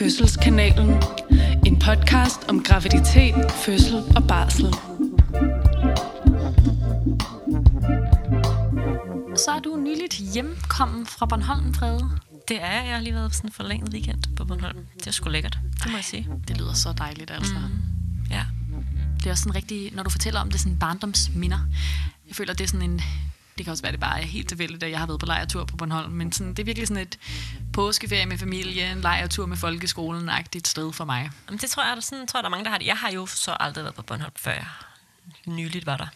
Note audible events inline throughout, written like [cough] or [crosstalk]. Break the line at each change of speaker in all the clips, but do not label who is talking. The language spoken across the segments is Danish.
Fødselskanalen. En podcast om graviditet, fødsel og barsel.
Så er du nyligt hjemkommen fra Bornholm, Frede.
Det er jeg. Jeg har lige været på sådan en forlænget weekend på Bornholm. Det er sgu lækkert, det må jeg sige.
Det lyder så dejligt, altså. Mm.
Ja.
Det er også sådan rigtig, når du fortæller om det, sådan barndomsminder. Jeg føler, det er sådan en... Det kan også være, det bare er helt tilfældigt, at jeg har været på lejretur på Bornholm, men sådan, det er virkelig sådan et påskeferie med familie, en lejretur med folkeskolen-agtigt sted for mig.
Jamen, det tror jeg, der, sådan, tror jeg, der er mange, der har det. Jeg har jo så aldrig været på Bornholm, før jeg nyligt var der.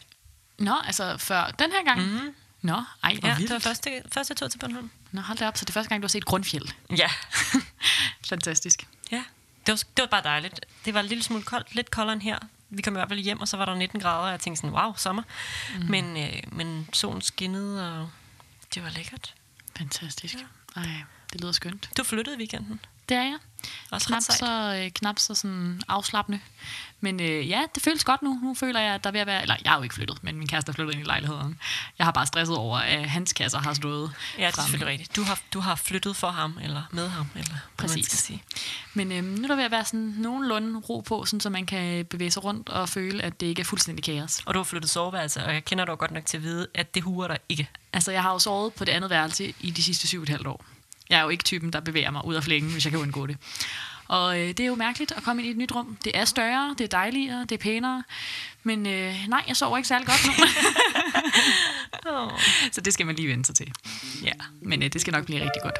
Nå, altså før den her gang? Mm. Nå, ej,
Ja,
vildt.
det var første, første tur til Bornholm.
Nå, hold da op, så det er første gang, du har set Grundfjeld.
Ja. [laughs]
Fantastisk.
ja. Det var, det var bare dejligt. Det var en lille smule koldt, lidt koldere end her. Vi kom i hvert fald hjem, og så var der 19 grader, og jeg tænkte sådan, wow, sommer. Mm. Men, øh, men solen skinnede, og det var lækkert.
Fantastisk. Ej, det lyder skønt.
Du flyttede i weekenden.
Det er jeg.
Også
knap så, øh, knap så sådan afslappende. Men øh, ja, det føles godt nu. Nu føler jeg, at der er ved at være... Eller, jeg har jo ikke flyttet, men min kæreste er flyttet ind i lejligheden. Jeg har bare stresset over, at hans kasser har stået
Ja, det er selvfølgelig rigtigt. Du har, du har flyttet for ham, eller med ham, eller hvad man
Præcis.
skal sige.
Men øh, nu er der ved at være sådan nogenlunde ro på, sådan, så man kan bevæge sig rundt og føle, at det ikke er fuldstændig kaos.
Og du har flyttet soveværelse, og jeg kender dig godt nok til at vide, at det huer dig ikke.
Altså, jeg har jo sovet på det andet værelse i de sidste syv og et halvt år. Jeg er jo ikke typen, der bevæger mig ud af flængen, hvis jeg kan undgå det. Og øh, det er jo mærkeligt at komme ind i et nyt rum. Det er større, det er dejligere, det er pænere. Men øh, nej, jeg sover ikke særlig godt nu.
Oh. [laughs]
Så det skal man lige vende sig til. Ja, men øh, det skal nok blive rigtig godt.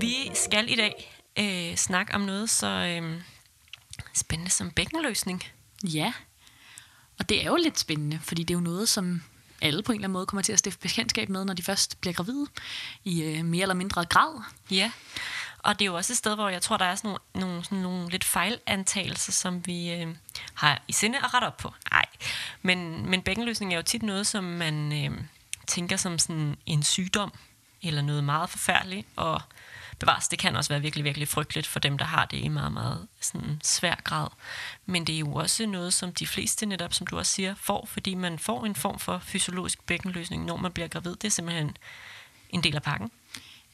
Vi skal i dag øh, snakke om noget så øh, spændende som bækkenløsning.
Ja, og det er jo lidt spændende, fordi det er jo noget, som alle på en eller anden måde kommer til at stifte bekendtskab med, når de først bliver gravide, i øh, mere eller mindre grad.
Ja, og det er jo også et sted, hvor jeg tror, der er sådan nogle, nogle, sådan nogle lidt fejlantagelser, som vi øh, har i sinde at rette op på. Nej, men, men bækkenløsning er jo tit noget, som man øh, tænker som sådan en sygdom, eller noget meget forfærdeligt, og bevares, det kan også være virkelig, virkelig frygteligt for dem, der har det i meget, meget sådan svær grad. Men det er jo også noget, som de fleste netop, som du også siger, får, fordi man får en form for fysiologisk bækkenløsning, når man bliver gravid. Det er simpelthen en del af pakken.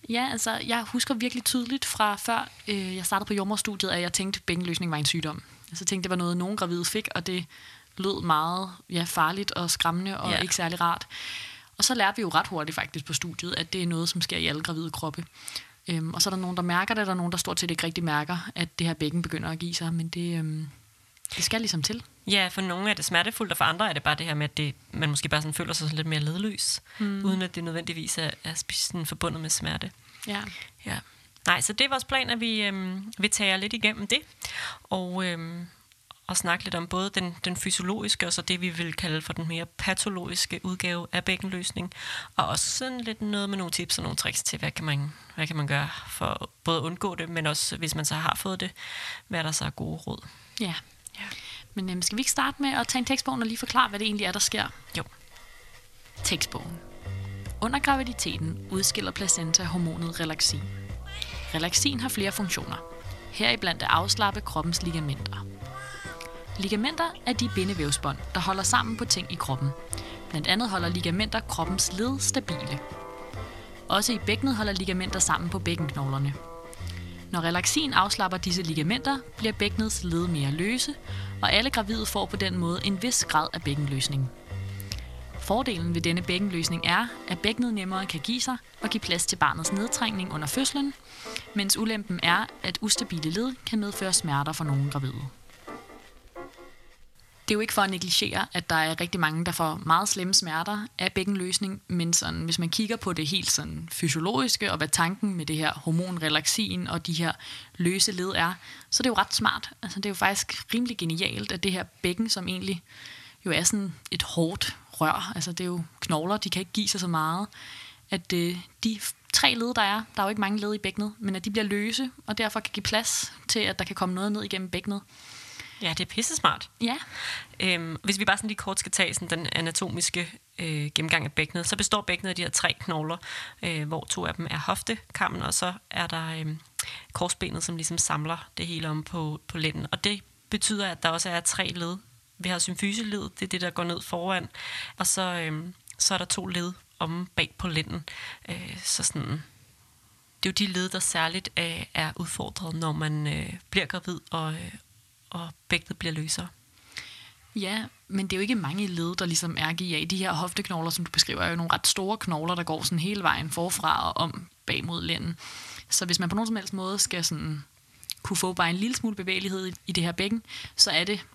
Ja, altså, jeg husker virkelig tydeligt fra før øh, jeg startede på jordmorstudiet, at jeg tænkte, at bækkenløsning var en sygdom. Altså, Jeg tænkte, det var noget, nogen gravide fik, og det lød meget ja, farligt og skræmmende og
ja.
ikke særlig rart. Og så lærte vi jo ret hurtigt faktisk på studiet, at det er noget, som sker i alle gravide kroppe. Øhm, og så er der nogen, der mærker det, og der er nogen, der stort set ikke rigtig mærker, at det her bækken begynder at give sig. Men det, øhm, det skal ligesom til.
Ja, for nogle er det smertefuldt, og for andre er det bare det her med, at det, man måske bare sådan føler sig sådan lidt mere ledløs, mm. uden at det nødvendigvis er, er sådan forbundet med smerte.
Ja.
Ja. Nej, så det er vores plan, at vi øhm, vil tage jer lidt igennem det, og, øhm, og snakke lidt om både den, den fysiologiske, og så det, vi vil kalde for den mere patologiske udgave af bækkenløsning, og også sådan lidt noget med nogle tips og nogle tricks til, hvad kan man, hvad kan man gøre for både at undgå det, men også hvis man så har fået det, hvad der så er gode råd.
ja. Men øhm, skal vi ikke starte med at tage en tekstbog og lige forklare, hvad det egentlig er, der sker?
Jo.
Tekstbogen. Under graviditeten udskiller placenta hormonet relaxin. Relaxin har flere funktioner. Heriblandt at afslappe kroppens ligamenter. Ligamenter er de bindevævsbånd, der holder sammen på ting i kroppen. Blandt andet holder ligamenter kroppens led stabile. Også i bækkenet holder ligamenter sammen på bækkenknoglerne. Når relaxin afslapper disse ligamenter, bliver bækkenets led mere løse, og alle gravide får på den måde en vis grad af bækkenløsning. Fordelen ved denne bækkenløsning er, at bækkenet nemmere kan give sig og give plads til barnets nedtrængning under fødslen, mens ulempen er, at ustabile led kan medføre smerter for nogle gravide. Det er jo ikke for at negligere, at der er rigtig mange, der får meget slemme smerter af bækkenløsning, men sådan, hvis man kigger på det helt sådan fysiologiske, og hvad tanken med det her hormonrelaxin og de her løse led er, så det er jo ret smart. Altså, det er jo faktisk rimelig genialt, at det her bækken, som egentlig jo er sådan et hårdt rør, altså det er jo knogler, de kan ikke give sig så meget, at øh, de tre led, der er, der er jo ikke mange led i bækkenet, men at de bliver løse, og derfor kan give plads til, at der kan komme noget ned igennem bækkenet.
Ja, det er pisse smart.
Ja,
Øhm, hvis vi bare sådan lige kort skal tage sådan den anatomiske øh, gennemgang af bækkenet, så består bækkenet af de her tre knogler, øh, hvor to af dem er hoftekammen, og så er der øh, korsbenet, som ligesom samler det hele om på, på lænden. Og det betyder, at der også er tre led. Vi har symfyseled, det er det, der går ned foran, og så, øh, så er der to led om bag på lænden. Øh, så sådan det er jo de led, der særligt øh, er udfordret, når man øh, bliver gravid, og, øh, og bækkenet bliver løsere.
Ja, men det er jo ikke mange led, der ligesom er GA. De her hofteknogler, som du beskriver, er jo nogle ret store knogler, der går sådan hele vejen forfra og om bag mod lænden. Så hvis man på nogen som helst måde skal sådan kunne få bare en lille smule bevægelighed i det her bækken, så er det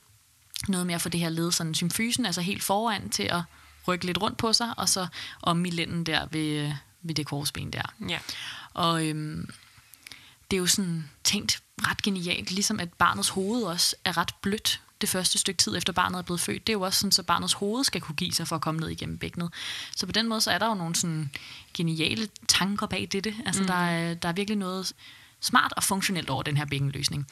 noget med at få det her led, sådan symfysen, altså helt foran til at rykke lidt rundt på sig, og så om i lænden der ved, ved det korsben der.
Ja.
Og øhm, det er jo sådan tænkt ret genialt, ligesom at barnets hoved også er ret blødt det første stykke tid efter barnet er blevet født. Det er jo også sådan, så barnets hoved skal kunne give sig for at komme ned igennem bækkenet. Så på den måde, så er der jo nogle sådan geniale tanker bag det. Altså, mm. der, er, der er virkelig noget smart og funktionelt over den her bækkenløsning.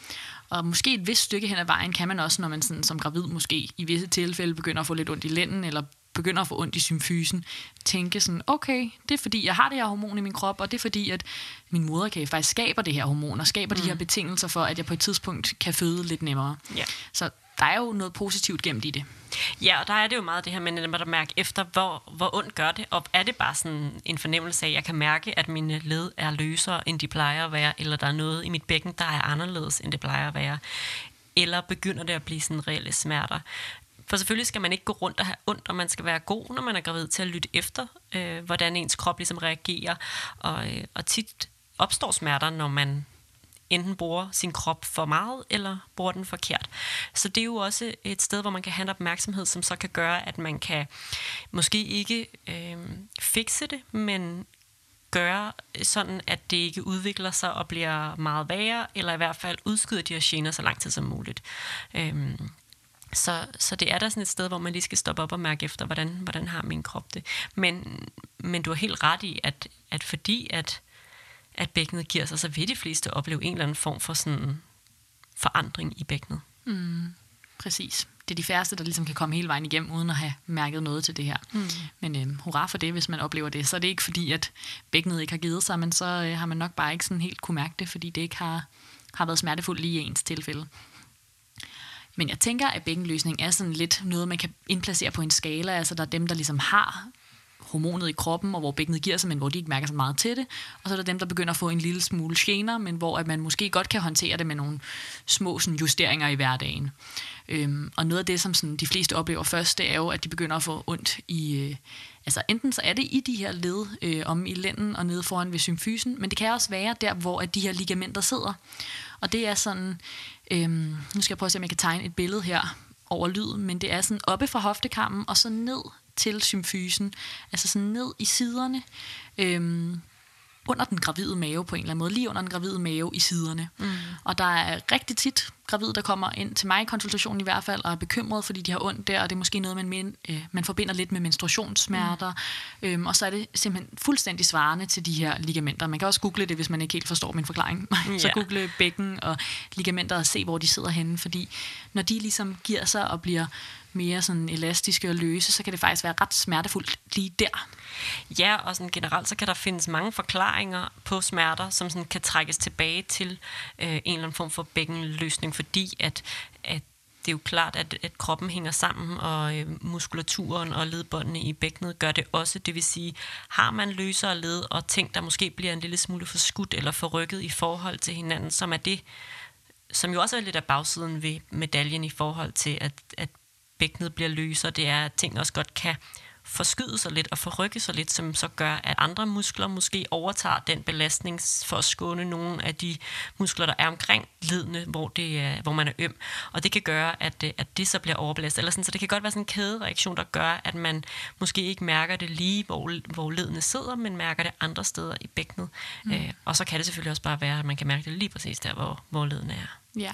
Og måske et vist stykke hen ad vejen kan man også, når man sådan, som gravid måske i visse tilfælde begynder at få lidt ondt i lænden, eller begynder at få ondt i symfysen, tænke sådan, okay, det er fordi, jeg har det her hormon i min krop, og det er fordi, at min moderkage faktisk skaber det her hormon, og skaber mm. de her betingelser for, at jeg på et tidspunkt kan føde lidt nemmere.
Ja.
Så der er jo noget positivt gemt i det.
Ja, og der er det jo meget det her med at mærke efter, hvor, hvor ondt gør det, og er det bare sådan en fornemmelse af, at jeg kan mærke, at mine led er løsere, end de plejer at være, eller der er noget i mit bækken, der er anderledes, end det plejer at være, eller begynder det at blive sådan reelle smerter. For selvfølgelig skal man ikke gå rundt og have ondt, og man skal være god, når man er gravid, til at lytte efter, øh, hvordan ens krop ligesom reagerer. Og, øh, og tit opstår smerter, når man enten bruger sin krop for meget, eller bruger den forkert. Så det er jo også et sted, hvor man kan have en opmærksomhed, som så kan gøre, at man kan måske ikke øh, fikse det, men gøre sådan, at det ikke udvikler sig og bliver meget værre, eller i hvert fald udskyder de her gener så lang tid som muligt. Øh, så, så det er der sådan et sted, hvor man lige skal stoppe op og mærke efter, hvordan, hvordan har min krop det. Men, men du har helt ret i, at, at fordi at, at bækkenet giver sig, så vil de fleste opleve en eller anden form for sådan forandring i bækkenet.
Mm, præcis. Det er de færreste, der ligesom kan komme hele vejen igennem, uden at have mærket noget til det her. Mm. Men øh, hurra for det, hvis man oplever det. Så er det ikke fordi, at bækkenet ikke har givet sig, men så øh, har man nok bare ikke sådan helt kunne mærke det, fordi det ikke har, har været smertefuldt lige i ens tilfælde. Men jeg tænker, at bækkenløsning er sådan lidt noget, man kan indplacere på en skala. Altså der er dem, der ligesom har hormonet i kroppen, og hvor bækkenet giver sig, men hvor de ikke mærker så meget til det. Og så er der dem, der begynder at få en lille smule gener, men hvor at man måske godt kan håndtere det med nogle små sådan, justeringer i hverdagen. Øhm, og noget af det, som sådan, de fleste oplever først, det er jo, at de begynder at få ondt i... Øh, altså enten så er det i de her led øh, om i lænden og nede foran ved symfysen, men det kan også være der, hvor at de her ligamenter sidder. Og det er sådan øh, nu skal jeg prøve at se, om jeg kan tegne et billede her over lyd, men det er sådan oppe fra hoftekammen og så ned til symfysen, altså sådan ned i siderne. Øh, under den gravide mave på en eller anden måde, lige under den gravide mave i siderne. Mm. Og der er rigtig tit gravide, der kommer ind til mig i konsultationen i hvert fald, og er bekymret, fordi de har ondt der, og det er måske noget, man, men, øh, man forbinder lidt med menstruationssmerter. Mm. Øhm, og så er det simpelthen fuldstændig svarende til de her ligamenter. Man kan også google det, hvis man ikke helt forstår min forklaring. [laughs] Yeah. så google bækken og ligamenter og se, hvor de sidder henne, fordi når de ligesom giver sig og bliver mere sådan elastiske og løse, så kan det faktisk være ret smertefuldt lige der.
Ja, og sådan generelt så kan der findes mange forklaringer på smerter, som sådan kan trækkes tilbage til øh, en eller anden form for bækkenløsning, fordi at, at det er jo klart, at, at kroppen hænger sammen, og øh, muskulaturen og ledbåndene i bækkenet gør det også. Det vil sige, har man løsere led og ting, der måske bliver en lille smule forskudt eller forrykket i forhold til hinanden, som er det, som jo også er lidt af bagsiden ved medaljen i forhold til, at, at bækkenet bliver løsere, det er, at ting også godt kan forskyde sig lidt og forrykke sig lidt, som så gør, at andre muskler måske overtager den belastning for at skåne nogle af de muskler, der er omkring ledene, hvor, det er, hvor man er øm. Og det kan gøre, at, at det så bliver overbelastet. Eller sådan, så det kan godt være sådan en kædereaktion, der gør, at man måske ikke mærker det lige, hvor, hvor ledene sidder, men mærker det andre steder i bækkenet. Mm. Øh, og så kan det selvfølgelig også bare være, at man kan mærke det lige præcis der, hvor, hvor ledene er.
Ja,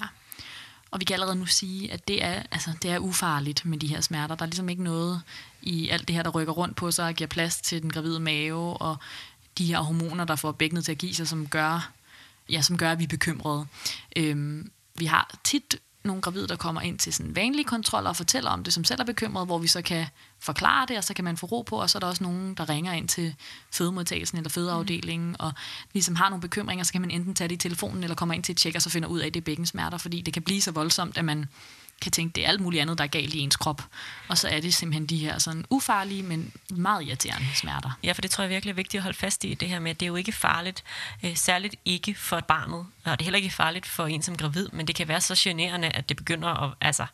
og vi kan allerede nu sige, at det er, altså, det er ufarligt med de her smerter. Der er ligesom ikke noget i alt det her, der rykker rundt på sig og giver plads til den gravide mave, og de her hormoner, der får bækkenet til at give sig, som gør, ja, som gør at vi er bekymrede. Øhm, vi har tit nogle gravide, der kommer ind til sådan vanlige kontroller og fortæller om det, som selv er bekymret, hvor vi så kan forklare det, og så kan man få ro på, og så er der også nogen, der ringer ind til fødemodtagelsen eller fødeafdelingen, mm. og ligesom har nogle bekymringer, så kan man enten tage det i telefonen, eller komme ind til et tjek, og så finder ud af, at det er bækkensmerter, fordi det kan blive så voldsomt, at man kan tænke, det er alt muligt andet, der er galt i ens krop. Og så er det simpelthen de her sådan ufarlige, men meget irriterende smerter.
Ja, for det tror jeg virkelig er vigtigt at holde fast i, det her med, at det er jo ikke farligt, øh, særligt ikke for et barnet, og det er heller ikke farligt for en som gravid, men det kan være så generende, at det begynder at, altså,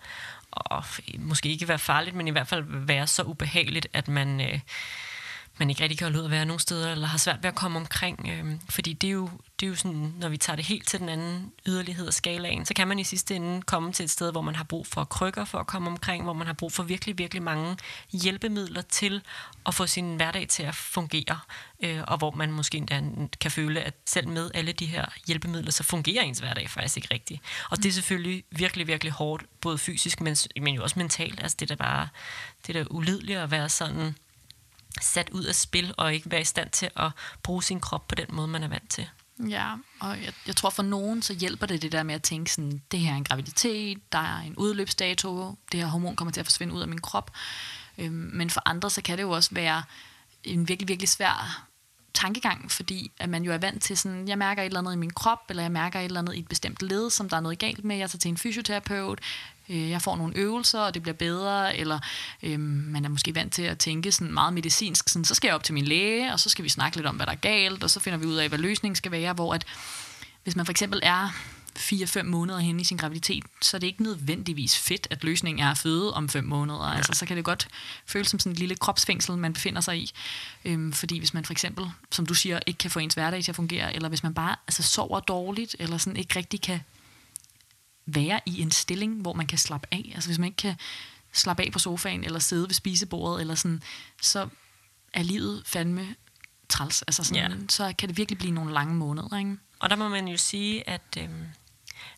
at måske ikke være farligt, men i hvert fald være så ubehageligt, at man... Øh, man ikke rigtig kan holde ud at være nogen steder, eller har svært ved at komme omkring. Øh, fordi det er, jo, det er jo sådan, når vi tager det helt til den anden yderlighed af skalaen, så kan man i sidste ende komme til et sted, hvor man har brug for krykker for at komme omkring, hvor man har brug for virkelig, virkelig mange hjælpemidler til at få sin hverdag til at fungere, øh, og hvor man måske endda kan føle, at selv med alle de her hjælpemidler, så fungerer ens hverdag faktisk ikke rigtigt. Og det er selvfølgelig virkelig, virkelig hårdt, både fysisk, men, men jo også mentalt. Altså det er da bare det er da ulideligt at være sådan sat ud af spil og ikke være i stand til at bruge sin krop på den måde, man er vant til.
Ja, og jeg, jeg tror for nogen, så hjælper det det der med at tænke sådan, det her er en graviditet, der er en udløbsdato, det her hormon kommer til at forsvinde ud af min krop. Øhm, men for andre, så kan det jo også være en virkelig, virkelig svær tankegang, fordi at man jo er vant til sådan, jeg mærker et eller andet i min krop, eller jeg mærker et eller andet i et bestemt led, som der er noget galt med, jeg tager til en fysioterapeut, øh, jeg får nogle øvelser, og det bliver bedre, eller øh, man er måske vant til at tænke sådan meget medicinsk, sådan, så skal jeg op til min læge, og så skal vi snakke lidt om, hvad der er galt, og så finder vi ud af, hvad løsningen skal være, hvor at hvis man for eksempel er 4-5 måneder hen i sin graviditet, så er det ikke nødvendigvis fedt, at løsningen er at føde om 5 måneder. Ja. Altså, så kan det godt føles som sådan et lille kropsfængsel, man befinder sig i. Øhm, fordi hvis man for eksempel, som du siger, ikke kan få ens hverdag til at fungere, eller hvis man bare altså, sover dårligt, eller sådan ikke rigtig kan være i en stilling, hvor man kan slappe af. Altså hvis man ikke kan slappe af på sofaen, eller sidde ved spisebordet, eller sådan, så er livet fandme træls. Altså sådan, ja. Så kan det virkelig blive nogle lange måneder. Ikke?
Og der må man jo sige, at, øhm,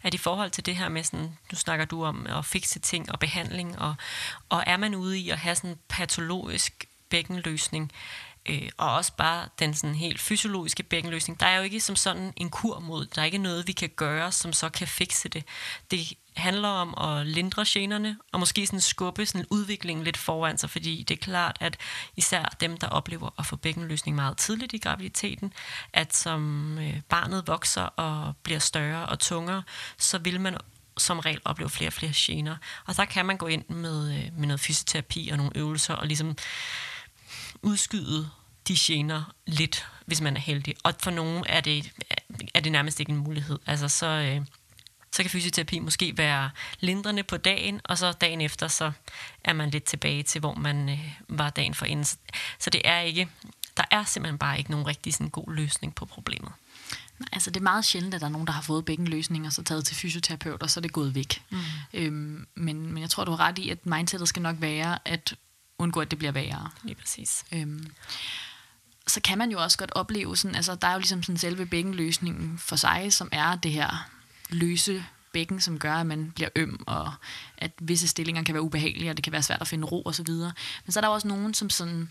at i forhold til det her med sådan, nu snakker du om at fikse ting og behandling, og, og er man ude i at have sådan en patologisk bækkenløsning, øh, Øh, og også bare den sådan helt fysiologiske bækkenløsning. Der er jo ikke som sådan en kur mod, der er ikke noget, vi kan gøre, som så kan fikse det. Det handler om at lindre generne, og måske sådan skubbe sådan udviklingen lidt foran sig, fordi det er klart, at især dem, der oplever at få bækkenløsning meget tidligt i graviditeten, at som øh, barnet vokser og bliver større og tungere, så vil man som regel opleve flere og flere gener. Og der kan man gå ind med, øh, med noget fysioterapi og nogle øvelser, og ligesom udskyde de gener lidt, hvis man er heldig. Og for nogen er det, er det nærmest ikke en mulighed. Altså så, øh, så kan fysioterapi måske være lindrende på dagen, og så dagen efter, så er man lidt tilbage til, hvor man øh, var dagen for inden. Så det er ikke, der er simpelthen bare ikke nogen rigtig sådan god løsning på problemet.
Nej, altså det er meget sjældent, at der er nogen, der har fået bækkenløsninger, så taget til fysioterapeut, og så er det gået væk. Mm. Øhm, men, men jeg tror, du har ret i, at mindsetet skal nok være, at undgå, at det bliver værre.
Lige præcis.
Øhm, så kan man jo også godt opleve, sådan, altså der er jo ligesom sådan selve bækkenløsningen for sig, som er det her løse bækken, som gør, at man bliver øm, og at visse stillinger kan være ubehagelige, og det kan være svært at finde ro og så videre. Men så er der også nogen, som sådan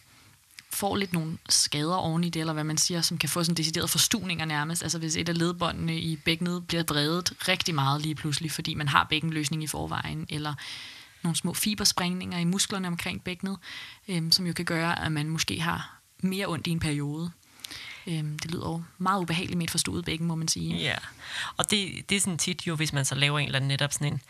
får lidt nogle skader oven i det, eller hvad man siger, som kan få sådan decideret forstuninger nærmest. Altså hvis et af ledbåndene i bækkenet bliver vredet rigtig meget lige pludselig, fordi man har bækkenløsning i forvejen, eller nogle små fibersprængninger i musklerne omkring bækkenet, øhm, som jo kan gøre, at man måske har mere ondt i en periode. Øhm, det lyder jo meget ubehageligt med et forstået bækken, må man sige.
Ja, og det, det er sådan tit jo, hvis man så laver en eller anden netop sådan en,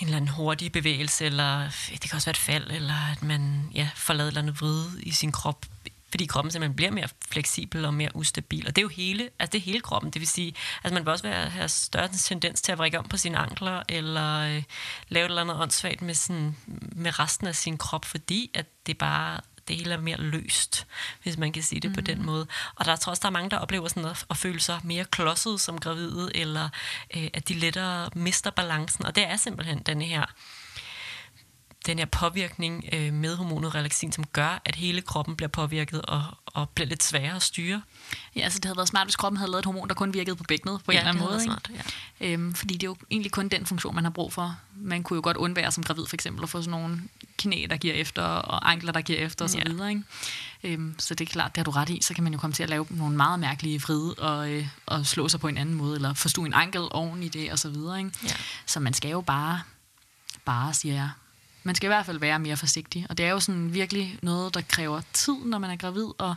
en eller anden hurtig bevægelse, eller det kan også være et fald, eller at man ja, får lavet et eller andet vride i sin krop fordi kroppen simpelthen bliver mere fleksibel og mere ustabil. Og det er jo hele, altså det er hele kroppen. Det vil sige, at man vil også være, have større tendens til at vrikke om på sine ankler, eller øh, lave et eller andet åndssvagt med, sådan, med resten af sin krop, fordi at det bare det hele er mere løst, hvis man kan sige det mm. på den mm. måde. Og der tror også, der er mange, der oplever sådan at, at føle sig mere klodset som gravide, eller øh, at de lettere mister balancen. Og det er simpelthen den her den her påvirkning øh, med hormonet relaxin, som gør, at hele kroppen bliver påvirket og, og bliver lidt sværere at styre.
Ja, altså det havde været smart, hvis kroppen havde lavet et hormon, der kun virkede på bækkenet på ja, en eller anden måde.
Smart,
ja. øhm, fordi det er jo egentlig kun den funktion, man har brug for. Man kunne jo godt undvære som gravid for eksempel at få sådan nogle knæ, der giver efter, og ankler, der giver efter osv. Ja. Ikke? Øhm, så det er klart, det har du ret i. Så kan man jo komme til at lave nogle meget mærkelige vride og, øh, og slå sig på en anden måde, eller forstå en ankel oven i det osv. Ikke? Ja. Så man skal jo bare, bare siger jeg, man skal i hvert fald være mere forsigtig. Og det er jo sådan virkelig noget, der kræver tid, når man er gravid. Og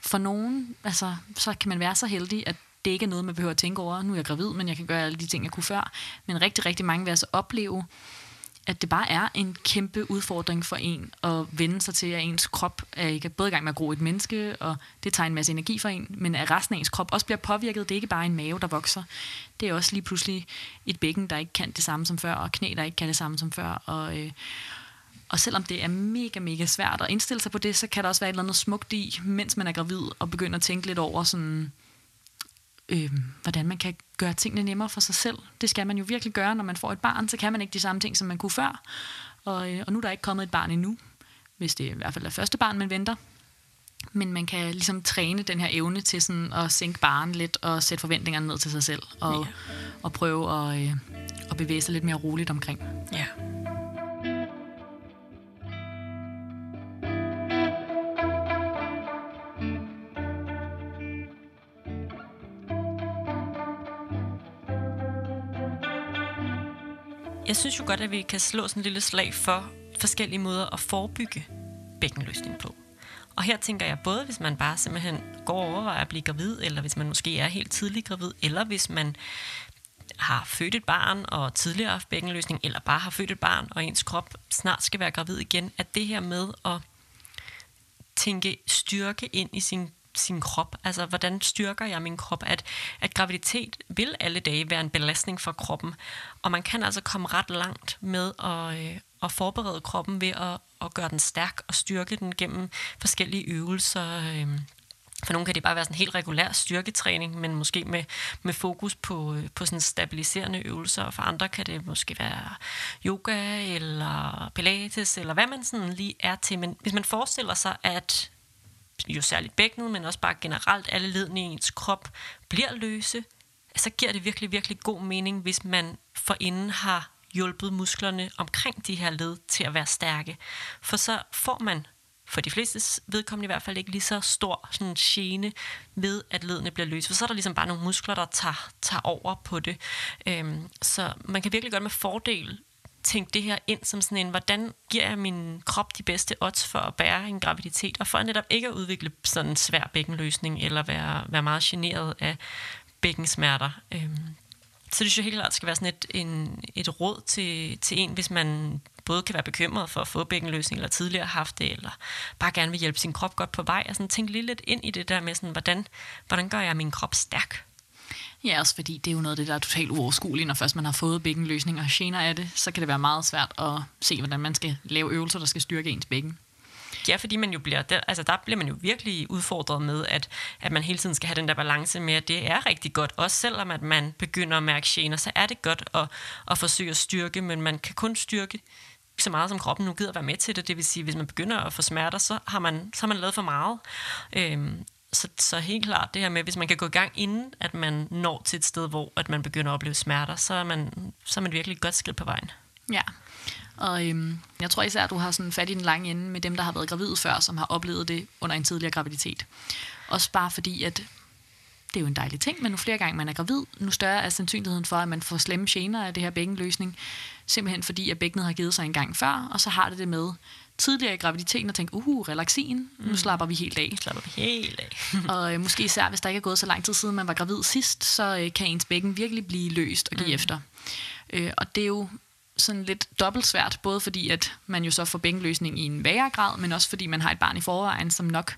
for nogen, altså, så kan man være så heldig, at det ikke er noget, man behøver at tænke over. Nu er jeg gravid, men jeg kan gøre alle de ting, jeg kunne før. Men rigtig, rigtig mange vil altså opleve, at det bare er en kæmpe udfordring for en at vende sig til, at ens krop er ikke både i gang med at gro et menneske, og det tager en masse energi for en, men at resten af ens krop også bliver påvirket. Det er ikke bare en mave, der vokser. Det er også lige pludselig et bækken, der ikke kan det samme som før, og knæ, der ikke kan det samme som før. Og, øh, og selvom det er mega, mega svært at indstille sig på det, så kan der også være et eller andet smukt i, mens man er gravid, og begynder at tænke lidt over sådan, øh, hvordan man kan gøre tingene nemmere for sig selv. Det skal man jo virkelig gøre, når man får et barn, så kan man ikke de samme ting, som man kunne før. Og, øh, og nu er der ikke kommet et barn endnu, hvis det i hvert fald er første barn, man venter. Men man kan ligesom træne den her evne til sådan at sænke barn lidt og sætte forventningerne ned til sig selv. Og, ja. og prøve at, øh, at bevæge sig lidt mere roligt omkring.
Ja. Jeg synes jo godt, at vi kan slå sådan en lille slag for forskellige måder at forebygge bækkenløsning på. Og her tænker jeg både, hvis man bare simpelthen går og overvejer at blive gravid, eller hvis man måske er helt tidlig gravid, eller hvis man har født et barn og tidligere haft bækkenløsning, eller bare har født et barn, og ens krop snart skal være gravid igen, at det her med at tænke styrke ind i sin sin krop. Altså, hvordan styrker jeg min krop? At, at graviditet vil alle dage være en belastning for kroppen. Og man kan altså komme ret langt med at, øh, at forberede kroppen ved at, at gøre den stærk og styrke den gennem forskellige øvelser. Øh. For nogle kan det bare være sådan en helt regulær styrketræning, men måske med, med fokus på, øh, på sådan stabiliserende øvelser. Og for andre kan det måske være yoga eller pilates, eller hvad man sådan lige er til. Men hvis man forestiller sig, at jo særligt bækkenet, men også bare generelt alle ledene i ens krop bliver løse, så giver det virkelig, virkelig god mening, hvis man forinden har hjulpet musklerne omkring de her led til at være stærke. For så får man for de fleste vedkommende i hvert fald ikke lige så stor sådan gene ved, at ledene bliver løse. For så er der ligesom bare nogle muskler, der tager, tager over på det. Øhm, så man kan virkelig godt med fordel tænke det her ind som sådan en, hvordan giver jeg min krop de bedste odds for at bære en graviditet, og for netop ikke at udvikle sådan en svær bækkenløsning, eller være, være meget generet af bækkensmerter. Øhm, så det synes jeg helt klart skal være sådan et, en, et råd til, til en, hvis man både kan være bekymret for at få bækkenløsning, eller tidligere haft det, eller bare gerne vil hjælpe sin krop godt på vej, og sådan tænke lige lidt ind i det der med, sådan, hvordan, hvordan gør jeg min krop stærk?
Ja, også fordi det er jo noget af det, der er totalt uoverskueligt, når først man har fået bækkenløsning og gener af det, så kan det være meget svært at se, hvordan man skal lave øvelser, der skal styrke ens bækken.
Ja, fordi man jo bliver, der, altså der bliver man jo virkelig udfordret med, at, at man hele tiden skal have den der balance med, at det er rigtig godt. Også selvom at man begynder at mærke gener, så er det godt at, at forsøge at styrke, men man kan kun styrke så meget, som kroppen nu gider være med til det. Det vil sige, hvis man begynder at få smerter, så har man, så har man lavet for meget. Øhm, så, så helt klart det her med, hvis man kan gå i gang inden, at man når til et sted, hvor at man begynder at opleve smerter, så er man, så er man virkelig godt skridt på vejen.
Ja, og øhm, jeg tror især, at du har sådan fat i den lange ende med dem, der har været gravide før, som har oplevet det under en tidligere graviditet. Også bare fordi, at det er jo en dejlig ting, men nu flere gange man er gravid, nu større er sandsynligheden for, at man får slemme gener af det her bækkenløsning, simpelthen fordi, at bækkenet har givet sig en gang før, og så har det det med tidligere i graviditeten og tænke, uhu, relaxin, mm. nu slapper vi helt af.
Nu slapper vi helt af. [laughs]
og øh, måske især, hvis der ikke er gået så lang tid siden, man var gravid sidst, så øh, kan ens bækken virkelig blive løst og give mm. efter. Øh, og det er jo sådan lidt dobbelt svært, både fordi, at man jo så får bænkløsning i en værre grad, men også fordi man har et barn i forvejen, som nok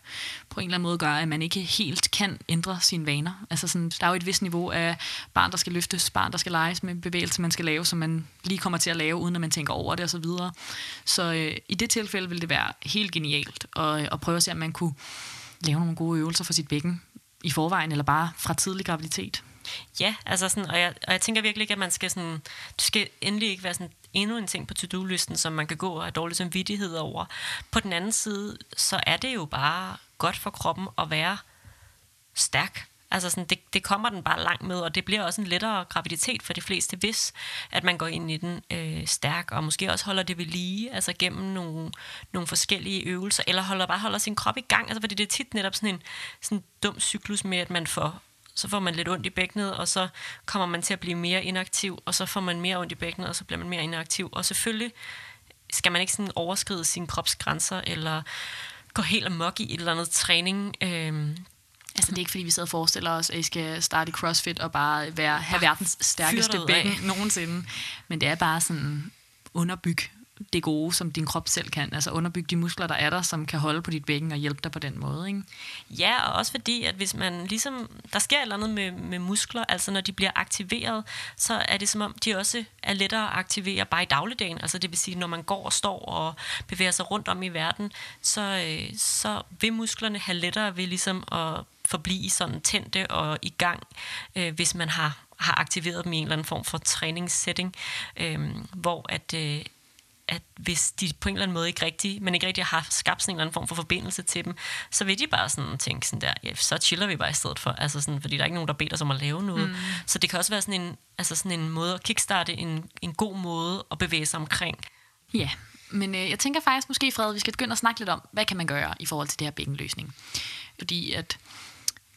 på en eller anden måde gør, at man ikke helt kan ændre sine vaner. Altså sådan, der er jo et vist niveau af barn, der skal løftes, barn, der skal leges med bevægelser, man skal lave, som man lige kommer til at lave, uden at man tænker over det osv. Så, videre. så øh, i det tilfælde ville det være helt genialt at, at prøve at se, om man kunne lave nogle gode øvelser for sit bækken i forvejen, eller bare fra tidlig graviditet.
Ja, altså sådan, og, jeg, og jeg tænker virkelig ikke, at man skal sådan, det skal endelig ikke være sådan endnu en ting på to-do-listen, som man kan gå og have dårlig samvittighed over. På den anden side, så er det jo bare godt for kroppen at være stærk. Altså sådan, det, det kommer den bare langt med, og det bliver også en lettere graviditet for de fleste, hvis at man går ind i den øh, stærk, og måske også holder det ved lige, altså gennem nogle, nogle forskellige øvelser, eller holder bare holder sin krop i gang, altså fordi det er tit netop sådan en sådan dum cyklus med, at man får så får man lidt ondt i bækkenet, og så kommer man til at blive mere inaktiv, og så får man mere ondt i bækkenet, og så bliver man mere inaktiv. Og selvfølgelig skal man ikke sådan overskride sine kropsgrænser, eller gå helt amok i et eller andet træning. Øhm,
Altså, det er ikke, fordi vi sidder og forestiller os, at I skal starte i CrossFit og bare være, have verdens stærkeste bækken [laughs] nogensinde. Men det er bare sådan underbyg det gode, som din krop selv kan. Altså underbygge de muskler, der er der, som kan holde på dit bækken og hjælpe dig på den måde. Ikke?
Ja, og også fordi, at hvis man ligesom, der sker et eller andet med, med muskler, altså når de bliver aktiveret, så er det som om, de også er lettere at aktivere bare i dagligdagen. Altså det vil sige, når man går og står og bevæger sig rundt om i verden, så, øh, så vil musklerne have lettere ved ligesom at forblive sådan tændte og i gang, øh, hvis man har har aktiveret dem i en eller anden form for træningssetting, øh, hvor at, øh, at hvis de på en eller anden måde ikke rigtig, men ikke rigtig har skabt sådan en eller anden form for forbindelse til dem, så vil de bare sådan tænke sådan der, ja, så chiller vi bare i stedet for, altså sådan, fordi der er ikke nogen, der beder os om at lave noget. Mm. Så det kan også være sådan en, altså sådan en måde at kickstarte en, en god måde at bevæge sig omkring.
Ja, men øh, jeg tænker faktisk måske, Fred, vi skal begynde at snakke lidt om, hvad kan man gøre i forhold til det her bækkenløsning. Fordi at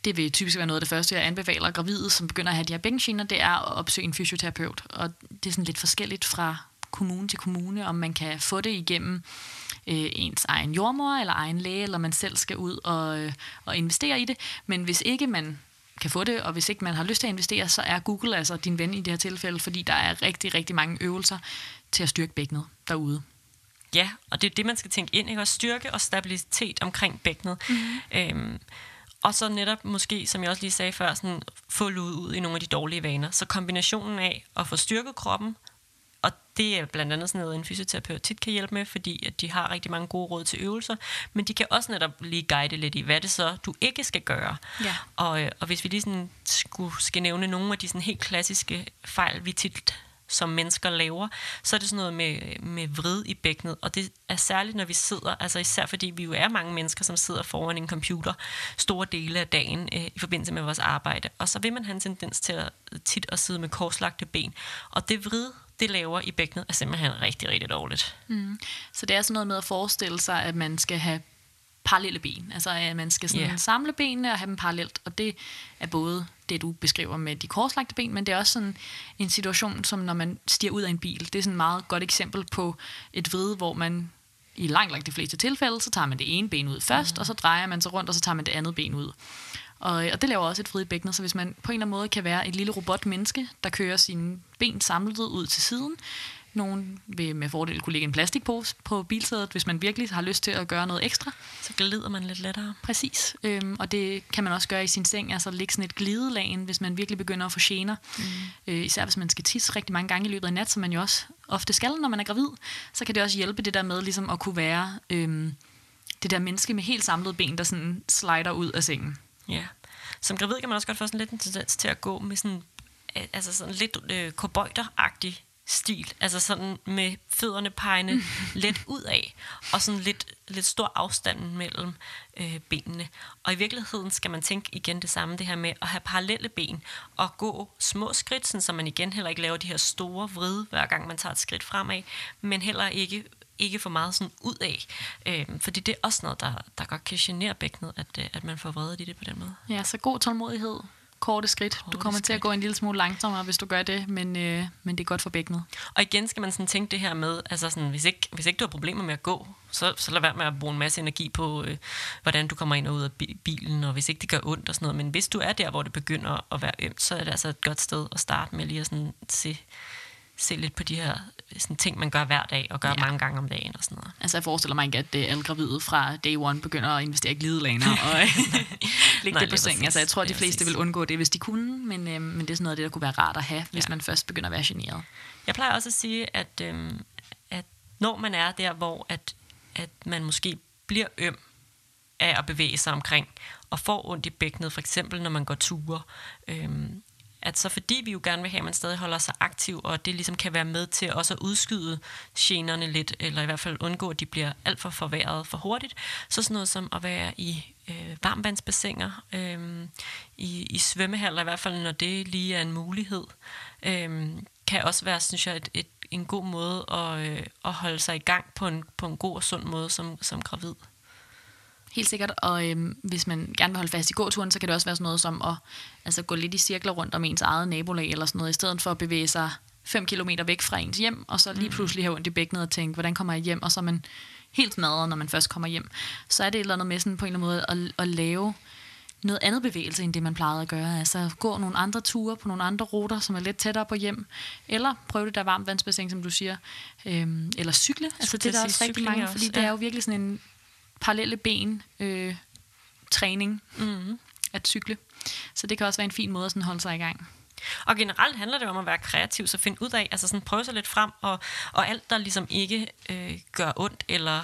det vil typisk være noget af det første, jeg anbefaler gravide, som begynder at have de her bækkengener, det er at opsøge en fysioterapeut. Og det er sådan lidt forskelligt fra kommune til kommune, om man kan få det igennem øh, ens egen jordmor eller egen læge, eller man selv skal ud og, øh, og investere i det. Men hvis ikke man kan få det, og hvis ikke man har lyst til at investere, så er Google altså din ven i det her tilfælde, fordi der er rigtig, rigtig mange øvelser til at styrke bækkenet derude.
Ja, og det er det, man skal tænke ind, ikke? Og styrke og stabilitet omkring bækkenet. Mm-hmm. Øhm, og så netop måske, som jeg også lige sagde før, sådan få luet ud i nogle af de dårlige vaner. Så kombinationen af at få styrket kroppen, og det er blandt andet sådan noget, en fysioterapeut tit kan hjælpe med, fordi at de har rigtig mange gode råd til øvelser, men de kan også netop lige guide lidt i, hvad det så, du ikke skal gøre.
Ja.
Og, øh, og hvis vi lige sådan skulle, skal nævne nogle af de sådan helt klassiske fejl, vi tit som mennesker laver, så er det sådan noget med, med vrid i bækkenet, og det er særligt, når vi sidder, altså især fordi vi jo er mange mennesker, som sidder foran en computer store dele af dagen øh, i forbindelse med vores arbejde, og så vil man have en tendens til at tit at sidde med korslagte ben, og det vrid, det laver i bækkenet, er simpelthen rigtig, rigtig dårligt.
Mm. Så det er sådan noget med at forestille sig, at man skal have parallelle ben. Altså at man skal sådan
Ja.
samle benene og have dem parallelt. Og det er både det, du beskriver med de korslagte ben, men det er også sådan en situation, som når man stiger ud af en bil. Det er sådan et meget godt eksempel på et vrid, hvor man i langt, langt de fleste tilfælde, så tager man det ene ben ud først, mm. og så drejer man sig rundt, og så tager man det andet ben ud. Og, og det laver også et vrid i bækkenet, så hvis man på en eller anden måde kan være et lille robotmenneske, der kører sine ben samlet ud til siden, nogen vil med fordel kunne lægge en plastikpose på bilsædet, hvis man virkelig har lyst til at gøre noget ekstra.
Så glider man lidt lettere.
Præcis. Øhm, og det kan man også gøre i sin seng, altså lægge sådan et glidelagen, hvis man virkelig begynder at få gener. Mm. Øh, især hvis man skal tisse rigtig mange gange i løbet af nat, som man jo også ofte skal, når man er gravid, så kan det også hjælpe det der med ligesom at kunne være øhm, det der menneske med helt samlede ben, der sådan slider ud af sengen.
Ja. Som gravid kan man også godt få sådan lidt en tendens til at gå med sådan, altså sådan lidt øh, stil. Altså sådan med fødderne pegende [laughs] lidt ud af, og sådan lidt, lidt stor afstand mellem øh, benene. Og i virkeligheden skal man tænke igen det samme, det her med at have parallelle ben, og gå små skridt, sådan, så man igen heller ikke laver de her store vride, hver gang man tager et skridt fremad, men heller ikke ikke for meget sådan ud af. Øhm, fordi det er også noget, der, der godt kan genere bækkenet, at, øh, at man får vredet i det på den måde.
Ja, så god tålmodighed, korte skridt. Korte du kommer skridt. til at gå en lille smule langsommere, hvis du gør det, men, øh, men det er godt for bækkenet.
Og igen skal man sådan tænke det her med, altså sådan, hvis, ikke, hvis ikke du har problemer med at gå, så, så lad være med at bruge en masse energi på, øh, hvordan du kommer ind og ud af bi- bilen, og hvis ikke det gør ondt og sådan noget. Men hvis du er der, hvor det begynder at være ømt, så er det altså et godt sted at starte med lige at sådan se, se lidt på de her sådan ting, man gør hver dag, og gør
Ja.
mange gange om dagen og sådan noget.
Altså jeg forestiller mig ikke, at øh, alle gravide fra day one begynder at investere i glidelaner og [laughs] [laughs] øh,
Nej,
det på sengen. Altså jeg tror, at de fleste vil undgå det, hvis de kunne, men, øh, men det er sådan noget af det, der kunne være rart at have, hvis
Ja.
man først begynder at være generet.
Jeg plejer også at sige, at, øhm, at når man er der, hvor at, at man måske bliver øm af at bevæge sig omkring, og får ondt i bækkenet, for eksempel når man går ture, øhm, at så fordi vi jo gerne vil have, at man stadig holder sig aktiv, og det ligesom kan være med til også at udskyde generne lidt, eller i hvert fald undgå, at de bliver alt for forværret for hurtigt, så sådan noget som at være i øh, varmvandsbassiner, øh, i, i svømmehaller, i hvert fald når det lige er en mulighed, øh, kan også være, synes jeg, et, et, en god måde at, øh, at holde sig i gang på en, på en god og sund måde som, som gravid.
Helt sikkert, og øhm, hvis man gerne vil holde fast i gåturen, så kan det også være sådan noget som at altså, gå lidt i cirkler rundt om ens eget nabolag, eller sådan noget, i stedet for at bevæge sig 5 km væk fra ens hjem, og så lige pludselig have ondt i bækkenet og tænke, hvordan kommer jeg hjem, og så er man helt smadret, når man først kommer hjem. Så er det et eller andet med sådan på en eller anden måde at, at lave noget andet bevægelse, end det man plejede at gøre. Altså gå nogle andre ture på nogle andre ruter, som er lidt tættere på hjem. Eller prøve det der varmtvandsbassin, som du siger. Øhm, eller cykle. Altså det er der også rigtig mange, fordi ja. det er jo virkelig sådan en parallelle ben øh, træning mm-hmm. at cykle. Så det kan også være en fin måde at sådan holde sig i gang.
Og generelt handler det om at være kreativ, så find ud af, altså sådan prøve sig lidt frem, og, og alt, der ligesom ikke øh, gør ondt, eller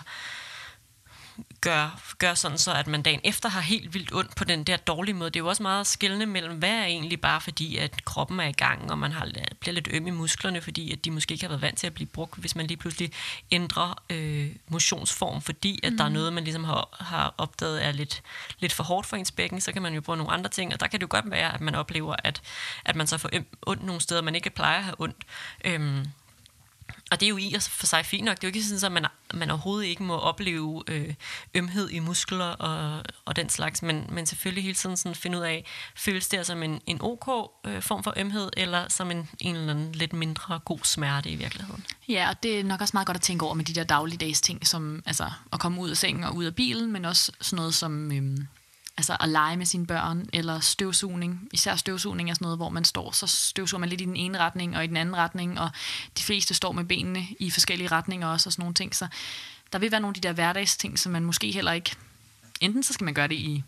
gør, gør sådan så, at man dagen efter har helt vildt ondt på den der dårlige måde. Det er jo også meget skældende mellem, hvad er egentlig bare fordi, at kroppen er i gang, og man har, bliver lidt øm i musklerne, fordi at de måske ikke har været vant til at blive brugt, hvis man lige pludselig ændrer øh, motionsform, fordi at mm. der er mm. noget, man ligesom har, har opdaget er lidt, lidt for hårdt for ens bækken, så kan man jo bruge nogle andre ting, og der kan det jo godt være, at man oplever, at, at man så får ondt nogle steder, man ikke plejer at have ondt. Øhm, og det er jo i og for sig fint nok. Det er jo ikke sådan, at man, man overhovedet ikke må opleve øh, ømhed i muskler og, og den slags, men, men selvfølgelig hele tiden sådan finde ud af, føles det som en, en ok øh, form for ømhed, eller som en, en eller anden lidt mindre god smerte i virkeligheden?
Ja, og det er nok også meget godt at tænke over med de der dagligdags ting, som altså at komme ud af sengen og ud af bilen, men også sådan noget som... Øh, altså at lege med sine børn, eller støvsugning. Især støvsugning er sådan noget, hvor man står, så støvsuger man lidt i den ene retning og i den anden retning, og de fleste står med benene i forskellige retninger også, og sådan nogle ting. Så der vil være nogle af de der hverdagsting, som man måske heller ikke... Enten så skal man gøre det i,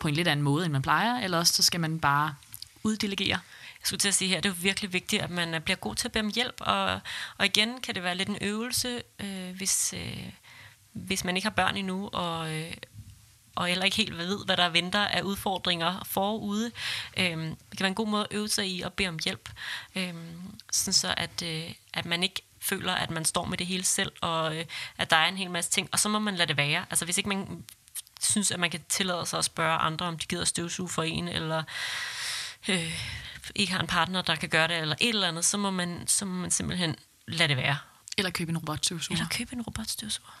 på en lidt anden måde, end man plejer, eller også så skal man bare uddelegere.
Jeg skulle til at sige her, det er jo virkelig vigtigt, at man bliver god til at bede om hjælp, og, og igen kan det være lidt en øvelse, øh, hvis, øh, hvis man ikke har børn endnu, og, øh, og heller ikke helt ved, hvad der venter af udfordringer forude. Øhm, det kan være en god måde at øve sig i at bede om hjælp, øhm, sådan så at, øh, at man ikke føler, at man står med det hele selv, og øh, at der er en hel masse ting, og så må man lade det være. Altså hvis ikke man synes, at man kan tillade sig at spørge andre, om de gider støvsuge for en, eller øh, ikke har en partner, der kan gøre det, eller et eller andet, så må man, så må man simpelthen lade det være.
Eller købe en robotstøvsuger.
Eller købe en robotstøvsuger.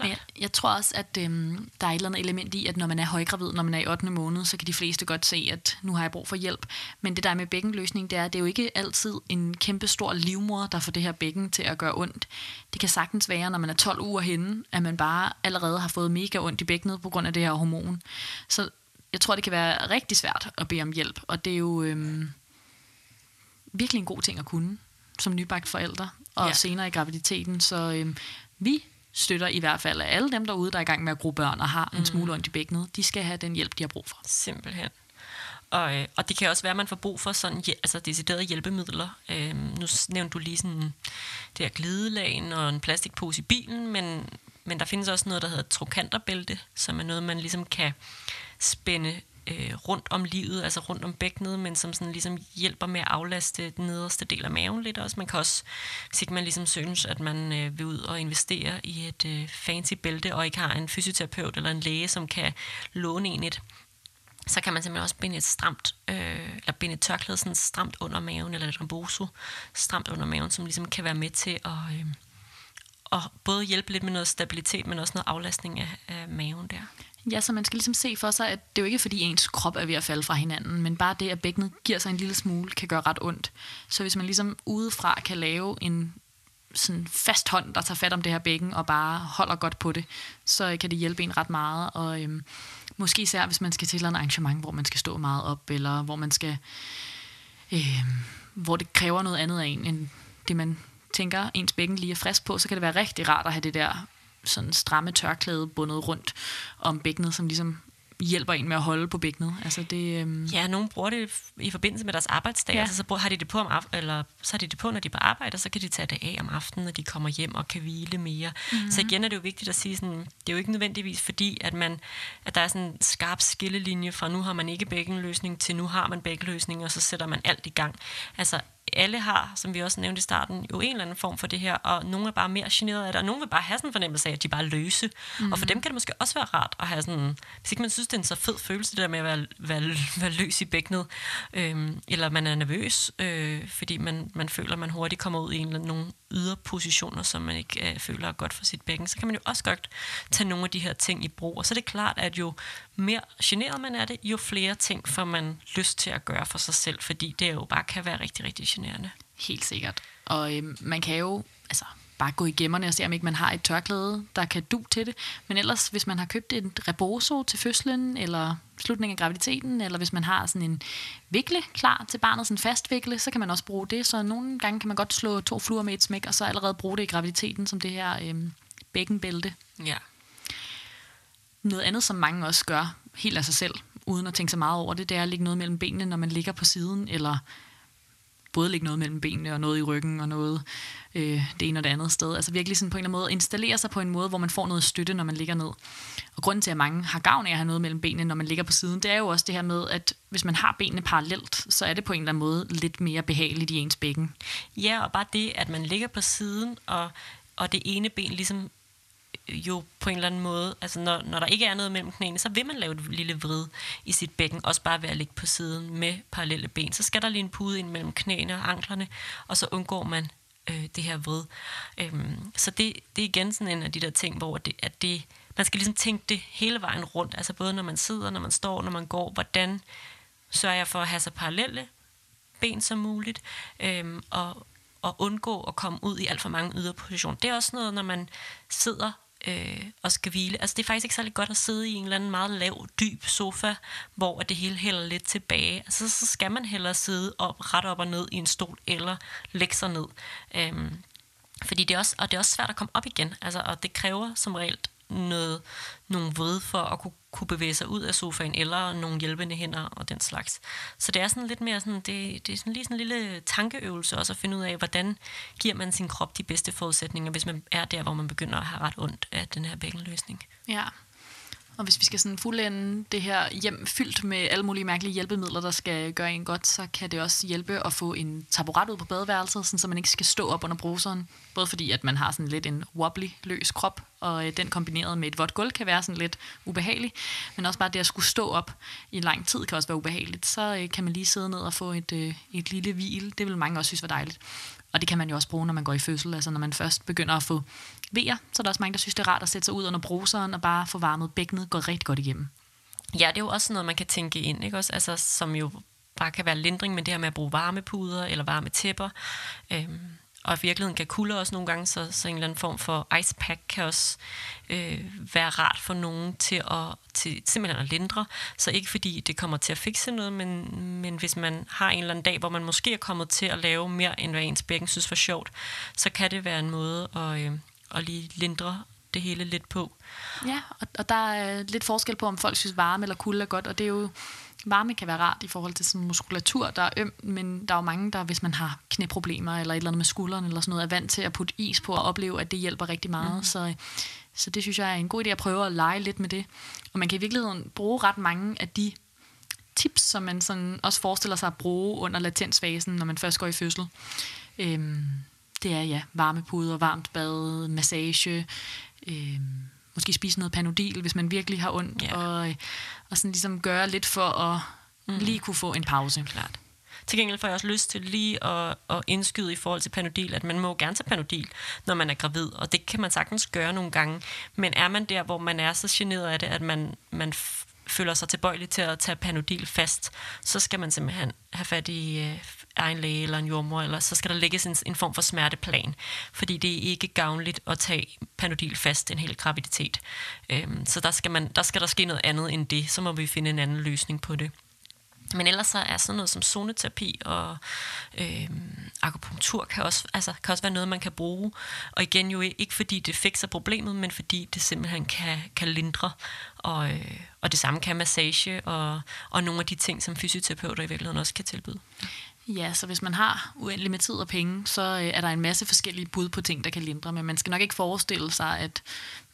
Men jeg, jeg tror også, at øhm, der er et eller andet element i, at når man er højgravid, når man er i 8. måned, så kan de fleste godt se, at nu har jeg brug for hjælp. Men det der med bækkenløsning, det er, det er jo ikke altid en kæmpe stor livmor, der får det her bækken til at gøre ondt. Det kan sagtens være, når man er 12 uger henne, at man bare allerede har fået mega ondt i bækkenet på grund af det her hormon. Så jeg tror, det kan være rigtig svært at bede om hjælp, og det er jo øhm, virkelig en god ting at kunne som nybagt forældre, og ja. senere i graviditeten. Så øhm, vi støtter i hvert fald alle dem derude, der er i gang med at gro børn og har mm. en smule ondt i bækkenet. De skal have den hjælp, de har brug for.
Simpelthen. Og, øh, og det kan også være, at man får brug for sådan, altså deciderede hjælpemidler. Øhm, nu nævnte du lige sådan det her glidelagen og en plastikpose i bilen, men, men der findes også noget, der hedder trokanterbælte, som er noget, man ligesom kan spænde øh, rundt om livet, altså rundt om bækkenet, men som sådan ligesom hjælper med at aflaste den nederste del af maven lidt også. Man kan også, hvis ikke man ligesom synes, at man øh, vil ud og investere i et øh, fancy bælte, og ikke har en fysioterapeut eller en læge, som kan låne en et, så kan man simpelthen også binde et stramt, øh, eller binde et tørklæde sådan stramt under maven, eller et ramboso stramt under maven, som ligesom kan være med til at, øh, at både hjælpe lidt med noget stabilitet, men også noget aflastning af, af maven der.
Ja, så man skal ligesom se for sig, at det er jo ikke fordi ens krop er ved at falde fra hinanden, men bare det, at bækkenet giver sig en lille smule, kan gøre ret ondt. Så hvis man ligesom udefra kan lave en sådan fast hånd, der tager fat om det her bækken og bare holder godt på det, så kan det hjælpe en ret meget. Og øhm, måske især, hvis man skal til et arrangement, hvor man skal stå meget op, eller hvor man skal... Øhm, hvor det kræver noget andet af en, end det man tænker, ens bækken lige er frisk på, så kan det være rigtig rart at have det der sådan stramme tørklæde bundet rundt om bækkenet, som ligesom hjælper en med at holde på bækkenet. Altså det, øhm...
Ja, nogen bruger det i forbindelse med deres arbejdsdag. Ja. Altså, så har de det på om af- eller så har de det på, når de er på arbejde, og så kan de tage det af om aftenen, når de kommer hjem og kan hvile mere. Mm-hmm. Så igen er det jo vigtigt at sige, sådan, det er jo ikke nødvendigvis fordi, at, man, at der er sådan en skarp skillelinje fra nu har man ikke bækkenløsning til nu har man bækkenløsning, og så sætter man alt i gang. Altså alle har, som vi også nævnte i starten, jo en eller anden form for det her, og nogle er bare mere generet af det, og nogle vil bare have sådan en fornemmelse af, at de bare er løse. Mm-hmm. Og for dem kan det måske også være rart at have sådan, hvis ikke man synes, det er en så fed følelse, det der med at være, være, være løs i bækkenet, øhm, eller man er nervøs, øh, fordi man, man føler, at man hurtigt kommer ud i en eller anden, nogle yderpositioner, som man ikke øh, føler er godt for sit bækken, så kan man jo også godt tage nogle af de her ting i brug. Og så er det klart, at jo mere generet man er det, jo flere ting får man lyst til at gøre for sig selv, fordi det jo bare kan være rigtig, rigtig generende.
Helt sikkert. Og øh, man kan jo, altså bare gå i gemmerne og se, om ikke man har et tørklæde, der kan du til det. Men ellers, hvis man har købt et rebozo til fødslen, eller slutningen af graviditeten, eller hvis man har sådan en vikle klar til barnet, sådan en fast vikle, så kan man også bruge det. Så nogle gange kan man godt slå to fluer med et smæk, og så allerede bruge det i graviditeten, som det her øhm, bækkenbælte.
Ja.
Noget andet, som mange også gør helt af sig selv, uden at tænke så meget over det, det er at lægge noget mellem benene, når man ligger på siden, eller både lægge noget mellem benene og noget i ryggen og noget øh, det ene og det andet sted. Altså virkelig sådan på en eller anden måde installere sig på en måde, hvor man får noget støtte, når man ligger ned. Og grunden til, at mange har gavn af at have noget mellem benene, når man ligger på siden, det er jo også det her med, at hvis man har benene parallelt, så er det på en eller anden måde lidt mere behageligt i ens bækken.
Ja, og bare det, at man ligger på siden, og, og det ene ben ligesom jo på en eller anden måde, altså når, når der ikke er noget mellem knæene, så vil man lave et lille vrid i sit bækken, også bare ved at ligge på siden med parallelle ben. Så skal der lige en pude ind mellem knæene og anklerne, og så undgår man øh, det her vrid. Øhm, så det, det er igen sådan en af de der ting, hvor det, at det, man skal ligesom tænke det hele vejen rundt, altså både når man sidder, når man står, når man går, hvordan sørger jeg for at have så parallelle ben som muligt, øhm, og, og undgå at komme ud i alt for mange yderpositioner. Det er også noget, når man sidder øh, og skal hvile. Altså det er faktisk ikke særlig godt at sidde i en eller anden meget lav, dyb sofa, hvor det hele hælder lidt tilbage. Altså så skal man hellere sidde op, ret op og ned i en stol, eller lægge sig ned. Øhm, fordi det er også, og det er også svært at komme op igen, altså, og det kræver som regel noget, nogle ved for at kunne, kunne bevæge sig ud af sofaen, eller nogle hjælpende hænder og den slags. Så det er sådan lidt mere sådan, det, det er sådan lige sådan en lille tankeøvelse også at finde ud af, hvordan giver man sin krop de bedste forudsætninger, hvis man er der, hvor man begynder at have ret ondt af den her bækkenløsning.
Ja, og hvis vi skal sådan fuldende det her hjem fyldt med alle mulige mærkelige hjælpemidler, der skal gøre en godt, så kan det også hjælpe at få en taburet ud på badeværelset, sådan så man ikke skal stå op under bruseren. Både fordi, at man har sådan lidt en wobbly, løs krop, og øh, den kombineret med et vådt gulv kan være sådan lidt ubehagelig. Men også bare det at skulle stå op i lang tid kan også være ubehageligt. Så øh, kan man lige sidde ned og få et, øh, et lille hvil. Det vil mange også synes var dejligt. Og det kan man jo også bruge, når man går i fødsel. Altså når man først begynder at få vejer, så er der også mange, der synes, det er rart at sætte sig ud under bruseren og bare få varmet bækkenet går rigtig godt igennem.
Ja, det er jo også noget, man kan tænke ind, ikke også? Altså, som jo bare kan være lindring, men det her med at bruge varmepuder eller varme tæpper. Øhm, og i virkeligheden kan kulde også nogle gange, så, så en eller anden form for ice pack kan også øh, være rart for nogen til at til, simpelthen at lindre. Så ikke fordi det kommer til at fikse noget, men, men hvis man har en eller anden dag, hvor man måske er kommet til at lave mere, end hvad ens bækken synes var sjovt, så kan det være en måde at, øh, at lige lindre det hele lidt på.
Ja, og, og der er lidt forskel på, om folk synes varme eller kulde er godt, og det er jo varme kan være rart i forhold til sådan muskulatur, der er øm, men der er jo mange, der hvis man har knæproblemer eller et eller andet med skulderen eller sådan noget, er vant til at putte is på og opleve, at det hjælper rigtig meget. Mm. Så, så det synes jeg er en god idé at prøve at lege lidt med det. Og man kan i virkeligheden bruge ret mange af de tips, som man sådan også forestiller sig at bruge under latensfasen, når man først går i fødsel. Øhm, det er ja, varmepuder, varmt bad, massage, øhm, måske spise noget panodil, hvis man virkelig har ondt, ja. og, og sådan ligesom gøre lidt for at mm. lige kunne få en pause.
Klart. Til gengæld får jeg også lyst til lige at, at indskyde i forhold til panodil, at man må gerne tage panodil, når man er gravid, og det kan man sagtens gøre nogle gange. Men er man der, hvor man er så generet af det, at man, man føler sig tilbøjelig til at tage panodil fast, så skal man simpelthen have fat i øh, egen læge eller en jordmor, eller så skal der lægges en, en form for smerteplan, fordi det er ikke gavnligt at tage panodil fast en hel graviditet. Øhm, så der skal, man, der skal der ske noget andet end det, så må vi finde en anden løsning på det. Men ellers så er sådan noget som zoneterapi og øh, akupunktur kan også, altså, kan også være noget, man kan bruge. Og igen jo ikke fordi det fikser problemet, men fordi det simpelthen kan, kan lindre. Og, øh, og det samme kan massage og, og nogle af de ting, som fysioterapeuter i virkeligheden også kan tilbyde.
Ja, så hvis man har uendelig med tid og penge, så øh, er der en masse forskellige bud på ting, der kan lindre. Men man skal nok ikke forestille sig, at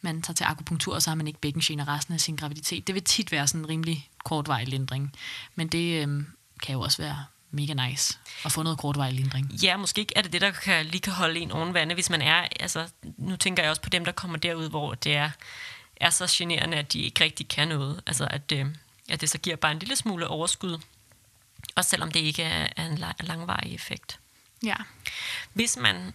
man tager til akupunktur, og så har man ikke bækkengener resten af sin graviditet. Det vil tit være sådan en rimelig kortvarig lindring. Men det øh, kan jo også være mega nice at få noget kortvarig lindring.
Ja, måske ikke er det det, der kan, lige kan holde en oven vande, hvis man er, altså, nu tænker jeg også på dem, der kommer derud, hvor det er, er så generende, at de ikke rigtig kan noget. Altså, at, øh, at det så giver bare en lille smule overskud også selvom det ikke er en langvarig effekt.
Ja.
Hvis man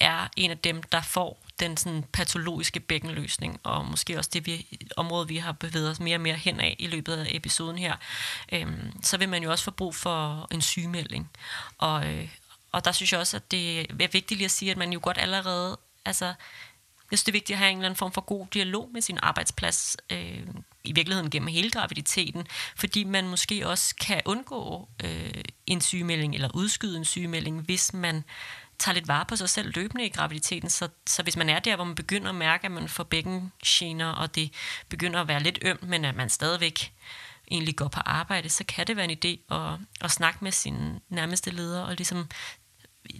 er en af dem, der får den sådan patologiske bækkenløsning, og måske også det vi, område, vi har bevæget os mere og mere hen af i løbet af episoden her, øhm, så vil man jo også få brug for en sygemelding. Og, øh, og der synes jeg også, at det er vigtigt lige at sige, at man jo godt allerede, altså, jeg synes, det er vigtigt at have en eller anden form for god dialog med sin arbejdsplads, øh, i virkeligheden gennem hele graviditeten, fordi man måske også kan undgå øh, en sygemelding eller udskyde en sygemelding, hvis man tager lidt vare på sig selv løbende i graviditeten. Så, så hvis man er der, hvor man begynder at mærke, at man får bækkengener, og det begynder at være lidt ømt, men at man stadigvæk egentlig går på arbejde, så kan det være en idé at, at snakke med sin nærmeste leder og ligesom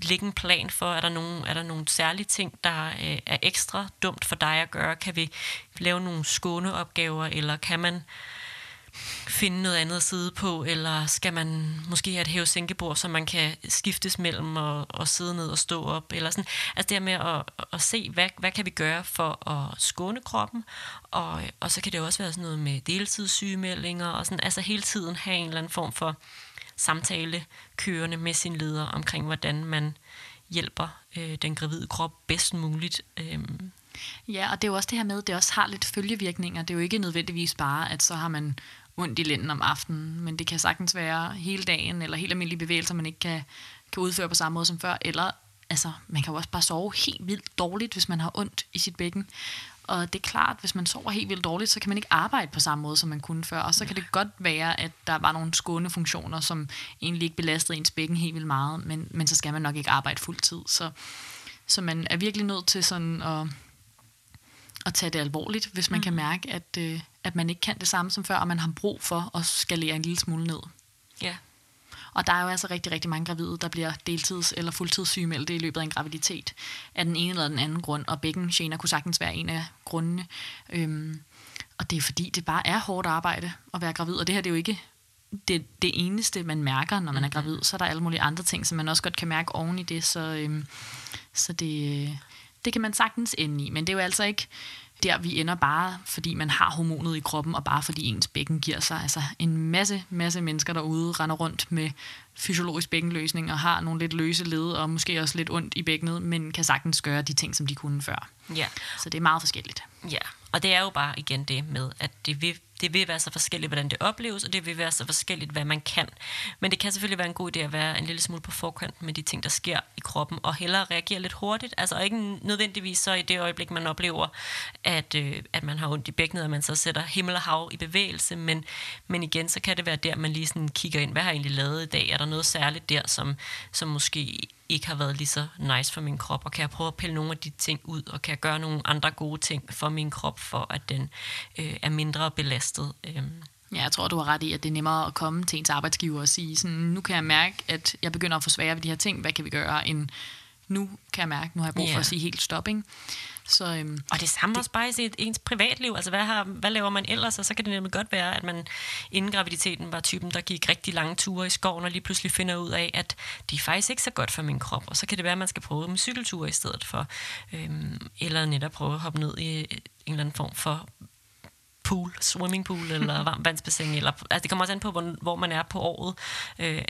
lægge en plan for, er der nogle, er der nogle særlige ting, der øh, er ekstra dumt for dig at gøre? Kan vi lave nogle skåneopgaver, eller kan man finde noget andet at sidde på, eller skal man måske have et hæve-sænkebord, så man kan skiftes mellem og, og sidde ned og stå op, eller sådan. Altså det her med at, at se, hvad, hvad kan vi gøre for at skåne kroppen, og, og så kan det også være sådan noget med deltidssygemeldinger, og sådan, altså hele tiden have en eller anden form for samtale kørende med sin leder omkring, hvordan man hjælper øh, den gravide krop bedst muligt. Øh,
Ja, og det er jo også det her med, at det også har lidt følgevirkninger. Det er jo ikke nødvendigvis bare, at så har man ondt i lænden om aftenen, men det kan sagtens være hele dagen, eller helt almindelige bevægelser, man ikke kan, kan udføre på samme måde som før, eller altså, man kan jo også bare sove helt vildt dårligt, hvis man har ondt i sit bækken. Og det er klart, hvis man sover helt vildt dårligt, så kan man ikke arbejde på samme måde, som man kunne før. Og så kan det godt være, at der var nogle skånefunktioner, som egentlig ikke belastede ens bækken helt vildt meget, men, men så skal man nok ikke arbejde fuld tid. Så, så man er virkelig nødt til sådan at at tage det alvorligt, hvis man mm. kan mærke, at, øh, at man ikke kan det samme som før, og man har brug for at skalere en lille smule ned.
Ja.
Og der er jo altså rigtig, rigtig mange gravide, der bliver deltids- eller fuldtidssygemeldte i løbet af en graviditet af den ene eller den anden grund, og bækkengener kunne sagtens være en af grundene. Øhm, og det er fordi, det bare er hårdt arbejde at være gravid, og det her det er jo ikke det, det eneste, man mærker, når man er gravid. Så er der alle mulige andre ting, som man også godt kan mærke oven i det, så, øhm, så det, det kan man sagtens ende i. Men det er jo altså ikke der, vi ender bare, fordi man har hormonet i kroppen, og bare fordi ens bækken giver sig. Altså en masse, masse mennesker derude render rundt med fysiologisk bækkenløsning og har nogle lidt løse led og måske også lidt ondt i bækkenet, men kan sagtens gøre de ting, som de kunne før.
Ja.
Så det er meget forskelligt.
Ja, og det er jo bare igen det med, at det vil det vil være så forskelligt, hvordan det opleves, og det vil være så forskelligt, hvad man kan. Men det kan selvfølgelig være en god idé at være en lille smule på forkant med de ting, der sker i kroppen, og hellere reagere lidt hurtigt. Altså ikke nødvendigvis så i det øjeblik, man oplever, at, øh, at man har ondt i bækkenet, og man så sætter himmel og hav i bevægelse, men, men igen, så kan det være der, man lige sådan kigger ind, hvad har jeg egentlig lavet i dag? Er der noget særligt der, som, som måske ikke har været lige så nice for min krop, og kan jeg prøve at pille nogle af de ting ud, og kan jeg gøre nogle andre gode ting for min krop, for at den øh, er mindre belastet. Øh.
Ja, jeg tror, du har ret i, at det er nemmere at komme til ens arbejdsgiver og sige, sådan, nu kan jeg mærke, at jeg begynder at få svære ved de her ting, hvad kan vi gøre, end nu kan jeg mærke, nu har jeg brug for at sige helt stop, ikke?
Så, øhm, og det samme det, også bare i ens privatliv. Altså, hvad, har, hvad laver man ellers? Og så kan det nemlig godt være, at man inden graviditeten var typen, der gik rigtig lange ture i skoven, og lige pludselig finder ud af, at det er faktisk ikke så godt for min krop. Og så kan det være, at man skal prøve med cykelture i stedet for. Øhm, eller netop prøve at hoppe ned i en eller anden form for pool, swimmingpool eller [laughs] varmvandsbassin. Eller, altså det kommer også an på, hvor, hvor man er på året. Øh,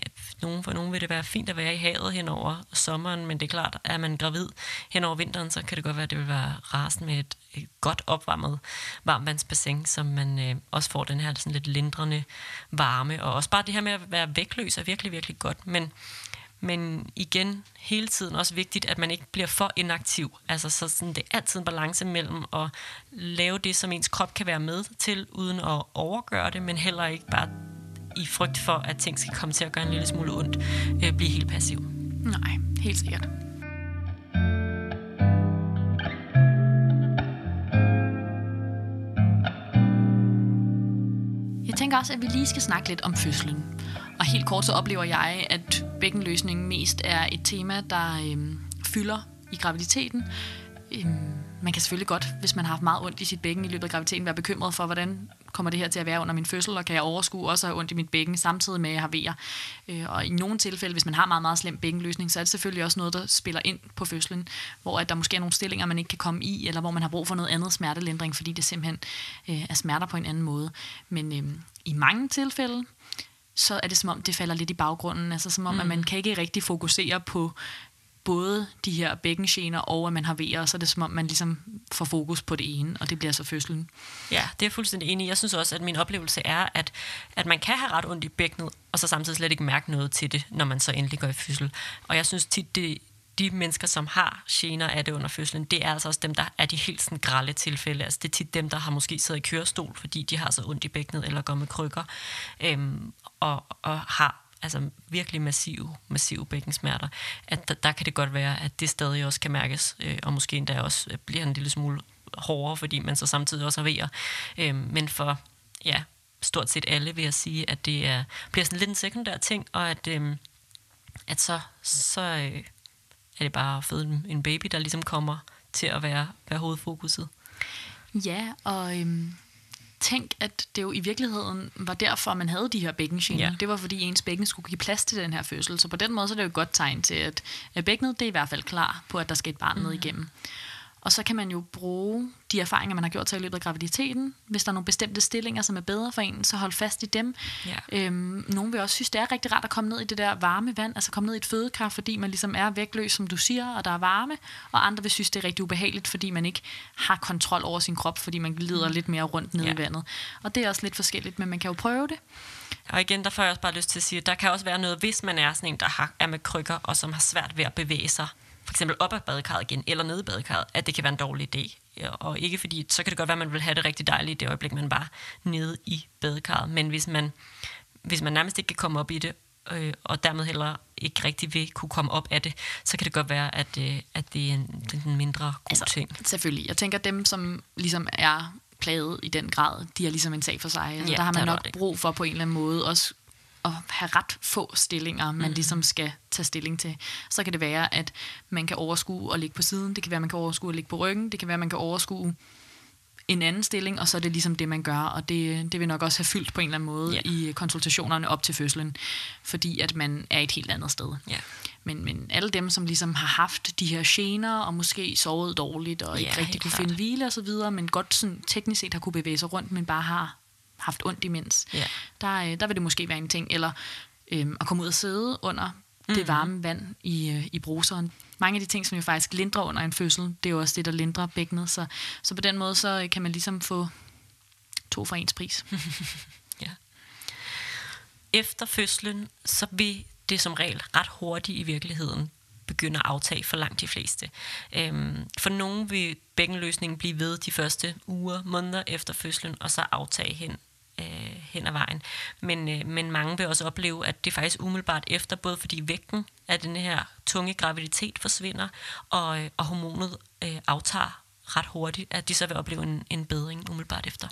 nogen, for nogen vil det være fint at være i havet hen over sommeren, men det er klart, at er man gravid hen over vinteren, så kan det godt være, at det vil være rasen med et, et godt opvarmet varmvandsbassin, som man øh, også får den her sådan lidt lindrende varme. Og også bare det her med at være vægtløs er virkelig, virkelig godt. Men men igen, hele tiden også vigtigt, at man ikke bliver for inaktiv. Altså, så sådan, det er altid en balance mellem at lave det, som ens krop kan være med til, uden at overgøre det, men heller ikke bare i frygt for, at ting skal komme til at gøre en lille smule ondt, øh, blive helt passiv.
Nej, helt sikkert. Jeg tænker også, at vi lige skal snakke lidt om fødslen. Og helt kort så oplever jeg, at bækkenløsning mest er et tema, der øh, fylder i graviditeten. Øh, man kan selvfølgelig godt, hvis man har haft meget ondt i sit bækken i løbet af graviditeten, være bekymret for, hvordan kommer det her til at være under min fødsel, og kan jeg overskue også have ondt i mit bækken, samtidig med, at jeg har vejer. Øh, og i nogle tilfælde, hvis man har meget, meget slem bækkenløsning, så er det selvfølgelig også noget, der spiller ind på fødslen, hvor at der måske er nogle stillinger, man ikke kan komme i, eller hvor man har brug for noget andet smertelindring, fordi det simpelthen øh, er smerter på en anden måde. Men øh, i mange tilfælde, så er det som om, det falder lidt i baggrunden. Altså som om, mm. at man kan ikke rigtig fokusere på både de her bækkengener og at man har vejer, så er det som om, man ligesom får fokus på det ene, og det bliver så fødslen.
Ja, det er jeg fuldstændig enig. Jeg synes også, at min oplevelse er, at, at man kan have ret ondt i bækkenet, og så samtidig slet ikke mærke noget til det, når man så endelig går i fødsel. Og jeg synes tit, det, de mennesker, som har gener af det under fødslen, det er altså også dem, der er de helt sådan grælde tilfælde. Altså det er tit dem, der har måske siddet i kørestol, fordi de har så ondt i bækkenet eller går med krykker, øhm, og, og har altså virkelig massive, massive bækkensmerter, at der, der kan det godt være, at det stadig også kan mærkes, øh, og måske endda også øh, bliver en lille smule hårdere, fordi man så samtidig også har vejer. Øh, men for ja, stort set alle vil jeg sige, at det er, bliver sådan lidt en sekundær ting, og at, øh, at så, så øh, er det bare at føde en baby, der ligesom kommer til at være, være hovedfokuset.
Ja, og øhm, tænk, at det jo i virkeligheden var derfor, man havde de her bækkengener. Ja. Det var, fordi ens bækken skulle give plads til den her fødsel. Så på den måde så er det jo et godt tegn til, at bækkenet det er i hvert fald klar på, at der skal et barn mm. ned igennem. Og så kan man jo bruge de erfaringer, man har gjort sig i løbet af graviditeten. Hvis der er nogle bestemte stillinger, som er bedre for en, så hold fast i dem. Ja. Øhm, nogle vil også synes, det er rigtig rart at komme ned i det der varme vand, altså komme ned i et fødekar, fordi man ligesom er vægtløs, som du siger, og der er varme. Og andre vil synes, det er rigtig ubehageligt, fordi man ikke har kontrol over sin krop, fordi man glider mm. lidt mere rundt ned ja. i vandet. Og det er også lidt forskelligt, men man kan jo prøve det.
Og igen, der får jeg også bare lyst til at sige, at der kan også være noget, hvis man er sådan en, der har, er med krykker, og som har svært ved at bevæge sig for eksempel op ad badekarret igen, eller ned i badekarret, at det kan være en dårlig idé. Og ikke fordi, så kan det godt være, at man vil have det rigtig dejligt i det øjeblik, man bare nede i badekarret. Men hvis man, hvis man nærmest ikke kan komme op i det, øh, og dermed heller ikke rigtig vil kunne komme op af det, så kan det godt være, at, øh, at det er en, det er en mindre god altså, ting.
Selvfølgelig. Jeg tænker, dem, som ligesom er plaget i den grad, de er ligesom en sag for sig. Altså, ja, der har man nok brug for på en eller anden måde også at have ret få stillinger, man mm. ligesom skal tage stilling til. Så kan det være, at man kan overskue at ligge på siden, det kan være, at man kan overskue at ligge på ryggen, det kan være, at man kan overskue en anden stilling, og så er det ligesom det, man gør, og det, det vil nok også have fyldt på en eller anden måde yeah. i konsultationerne op til fødslen, fordi at man er et helt andet sted. Yeah. Men, men alle dem, som ligesom har haft de her gener, og måske sovet dårligt, og yeah, ikke rigtig kunne klart. finde hvile og så videre, men godt sådan, teknisk set har kunne bevæge sig rundt, men bare har haft ondt imens, ja. der, øh, der vil det måske være en ting. Eller øhm, at komme ud og sidde under det varme vand i, øh, i bruseren. Mange af de ting, som jo faktisk lindrer under en fødsel, det er jo også det, der lindrer bækkenet. Så, så på den måde, så øh, kan man ligesom få to for ens pris. [laughs] ja.
Efter fødslen, så vil det som regel ret hurtigt i virkeligheden begynder at aftage for langt de fleste. Øhm, for nogen vil bækkenløsningen blive ved de første uger, måneder efter fødslen, og så aftage hen øh, hen ad vejen. Men, øh, men mange vil også opleve, at det faktisk umiddelbart efter, både fordi vægten af den her tunge graviditet forsvinder, og, øh, og hormonet øh, aftager ret hurtigt, at de så vil opleve en, en bedring umiddelbart efter.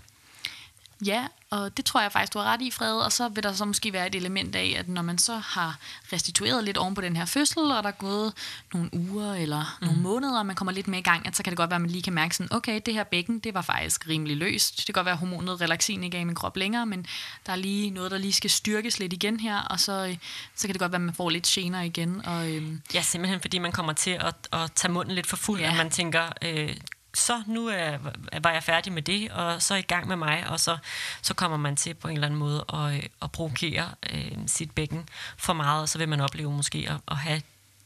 Ja, og det tror jeg faktisk, du har ret i, Fred. Og så vil der så måske være et element af, at når man så har restitueret lidt oven på den her fødsel, og der er gået nogle uger eller mm. nogle måneder, og man kommer lidt mere i gang, at så kan det godt være, at man lige kan mærke sådan, okay, det her bækken, det var faktisk rimelig løst. Det kan godt være, at hormonet relaxin ikke er i min krop længere, men der er lige noget, der lige skal styrkes lidt igen her, og så, så kan det godt være, at man får lidt gener igen. Og, øhm,
ja, simpelthen fordi man kommer til at, at tage munden lidt for fuld, ja. og man tænker, øh, så nu øh, er, var jeg færdig med det, og så i gang med mig, og så, så kommer man til på en eller anden måde at, øh, at provokere øh, sit bækken for meget, og så vil man opleve måske at, at have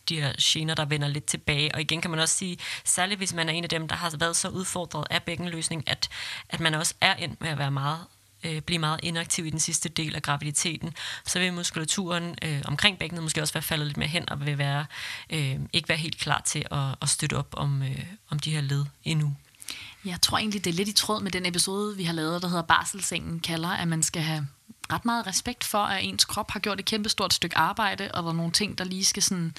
de her gener, der vender lidt tilbage. Og igen kan man også sige, særligt hvis man er en af dem, der har været så udfordret af bækkenløsning, at, at man også er endt med at være meget øh, blive meget inaktiv i den sidste del af graviditeten, så vil muskulaturen øh, omkring bækkenet måske også være faldet lidt mere hen, og vil være, øh, ikke være helt klar til at, at støtte op om, øh, om de her led endnu.
Jeg tror egentlig, det er lidt i tråd med den episode, vi har lavet, der hedder Barselsengen kalder, at man skal have ret meget respekt for, at ens krop har gjort et kæmpe stort stykke arbejde, og der er nogle ting, der lige skal sådan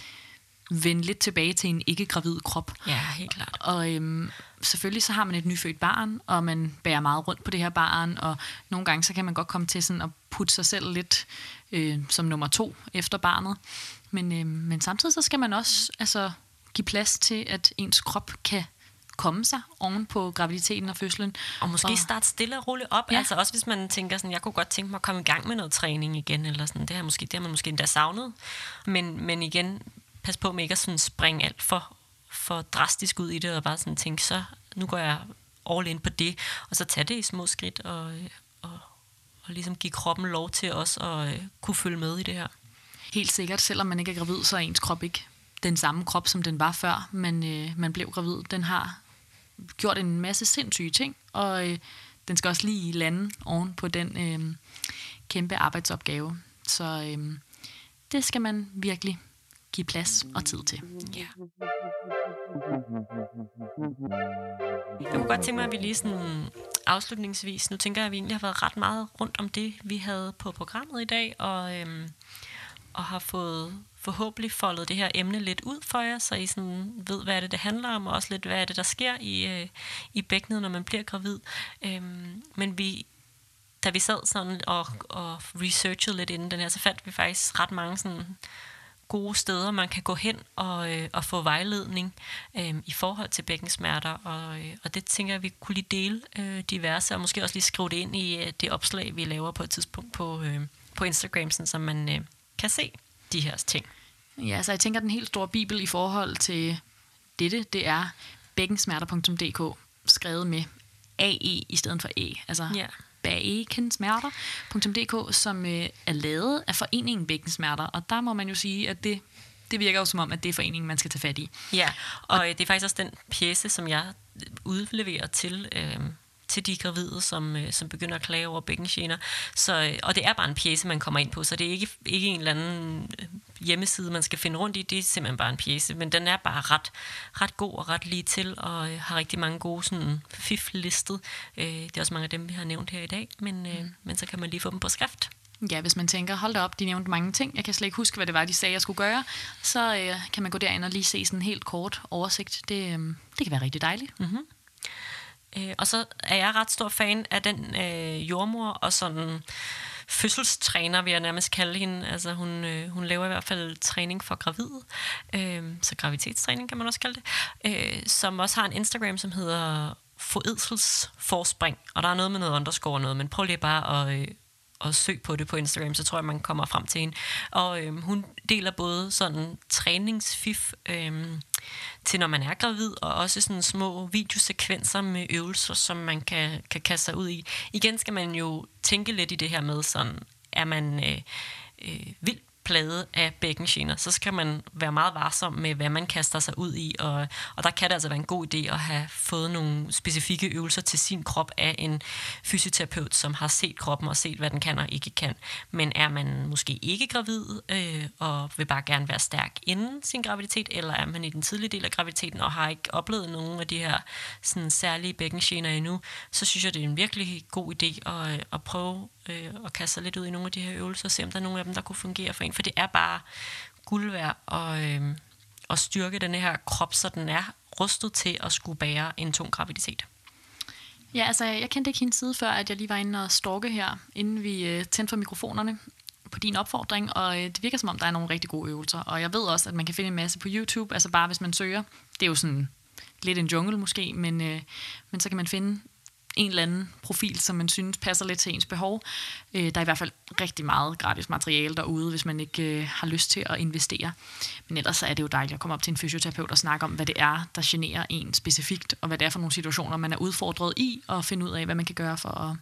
vende lidt tilbage til en ikke-gravid krop.
Ja, helt klart.
Og øhm, selvfølgelig så har man et nyfødt barn, og man bærer meget rundt på det her barn, og nogle gange så kan man godt komme til sådan at putte sig selv lidt øh, som nummer to efter barnet. Men, øh, men samtidig så skal man også altså, give plads til, at ens krop kan komme sig oven på graviditeten og fødslen.
Og måske og, starte stille og roligt op. Ja. Altså også hvis man tænker sådan, jeg kunne godt tænke mig at komme i gang med noget træning igen, eller sådan, det har, måske, det har man måske endda savnet. Men, men igen, pas på med ikke at sådan springe alt for, for drastisk ud i det, og bare sådan tænke, så nu går jeg all in på det, og så tage det i små skridt, og, og, og ligesom give kroppen lov til også at øh, kunne følge med i det her.
Helt sikkert, selvom man ikke er gravid, så er ens krop ikke den samme krop, som den var før men øh, man blev gravid. Den har gjort en masse sindssyge ting, og øh, den skal også lige lande oven på den øh, kæmpe arbejdsopgave. Så øh, det skal man virkelig give plads og tid til.
Ja. Jeg kunne godt tænke mig, at vi lige sådan afslutningsvis, nu tænker jeg, at vi egentlig har været ret meget rundt om det, vi havde på programmet i dag, og, øhm, og har fået forhåbentlig foldet det her emne lidt ud for jer, så I sådan ved, hvad er det, det handler om, og også lidt, hvad er det, der sker i, øh, i bækkenet, når man bliver gravid. Øhm, men vi, da vi sad sådan og, og researchede lidt inden den her, så fandt vi faktisk ret mange sådan gode steder, man kan gå hen og, øh, og få vejledning øh, i forhold til bækkensmerter, og, øh, og det tænker jeg, vi kunne lige dele øh, diverse, og måske også lige skrive det ind i øh, det opslag, vi laver på et tidspunkt på, øh, på Instagram, sådan, så man øh, kan se de her ting.
Ja, så jeg tænker, at den helt store bibel i forhold til dette, det er bækkensmerter.dk, skrevet med AE i stedet for E. Altså
Ja.
bækkensmerter.dk, som øh, er lavet af foreningen Bækkensmerter. Og der må man jo sige, at det, det virker jo som om, at det er foreningen, man skal tage fat i.
Ja, og øh, det er faktisk også den pjece, som jeg udleverer til, øh, til de gravide, som, øh, som begynder at klage over bækkengener. Så, øh, og det er bare en pjece, man kommer ind på, så det er ikke, ikke en eller anden øh, hjemmeside, man skal finde rundt i. Det er simpelthen bare en pjece, men den er bare ret, ret god og ret lige til, og øh, har rigtig mange gode sådan, fif listet. Øh, det er også mange af dem, vi har nævnt her i dag, men, øh, men så kan man lige få dem på skrift.
Ja, hvis man tænker, hold da op, de nævnte mange ting, jeg kan slet ikke huske, hvad det var, de sagde, jeg skulle gøre, så øh, kan man gå derind og lige se sådan en helt kort oversigt. Det, øh, det kan være rigtig dejligt.
Mm. Øh, og så er jeg ret stor fan af den øh, jordmor og sådan fødselstræner, vil jeg nærmest kalde hende. Altså hun, øh, hun laver i hvert fald træning for gravide, øh, så graviditetstræning kan man også kalde det, øh, som også har en Instagram, som hedder Forædselsforspring, og der er noget med noget underscore og noget, men prøv lige bare at, øh, at søg på det på Instagram, så tror jeg, man kommer frem til hende. Og øh, hun deler både sådan træningsfif øh, til, når man er gravid, og også sådan små videosekvenser med øvelser, som man kan, kan kaste sig ud i. Igen skal man jo tænke lidt i det her med, sådan, er man øh, øh, vild plade af bækkengener, så skal man være meget varsom med, hvad man kaster sig ud i, og, og der kan det altså være en god idé at have fået nogle specifikke øvelser til sin krop af en fysioterapeut, som har set kroppen og set, hvad den kan og ikke kan. Men er man måske ikke gravid, øh, og vil bare gerne være stærk inden sin graviditet, eller er man i den tidlige del af graviditeten og har ikke oplevet nogen af de her sådan, særlige bækkengener endnu, så synes jeg, det er en virkelig god idé at, øh, at prøve øh, og kaste sig lidt ud i nogle af de her øvelser, og se om der er nogle af dem, der kunne fungere for en. For det er bare guld værd at, øh, at styrke den her krop, så den er rustet til at skulle bære en tung graviditet.
Ja, altså jeg kendte ikke hendes side før, at jeg lige var inde og stalke her, inden vi øh, tændte for mikrofonerne på din opfordring, og øh, det virker som om, der er nogle rigtig gode øvelser. Og jeg ved også, at man kan finde en masse på YouTube, altså bare hvis man søger. Det er jo sådan lidt en jungle måske, men, øh, men så kan man finde en eller anden profil, som man synes passer lidt til ens behov. Øh, der er i hvert fald rigtig meget gratis materiale derude, hvis man ikke øh, har lyst til at investere. Men ellers så er det jo dejligt at komme op til en fysioterapeut og snakke om, hvad det er, der generer en specifikt, og hvad det er for nogle situationer, man er udfordret i, og finde ud af, hvad man kan gøre for at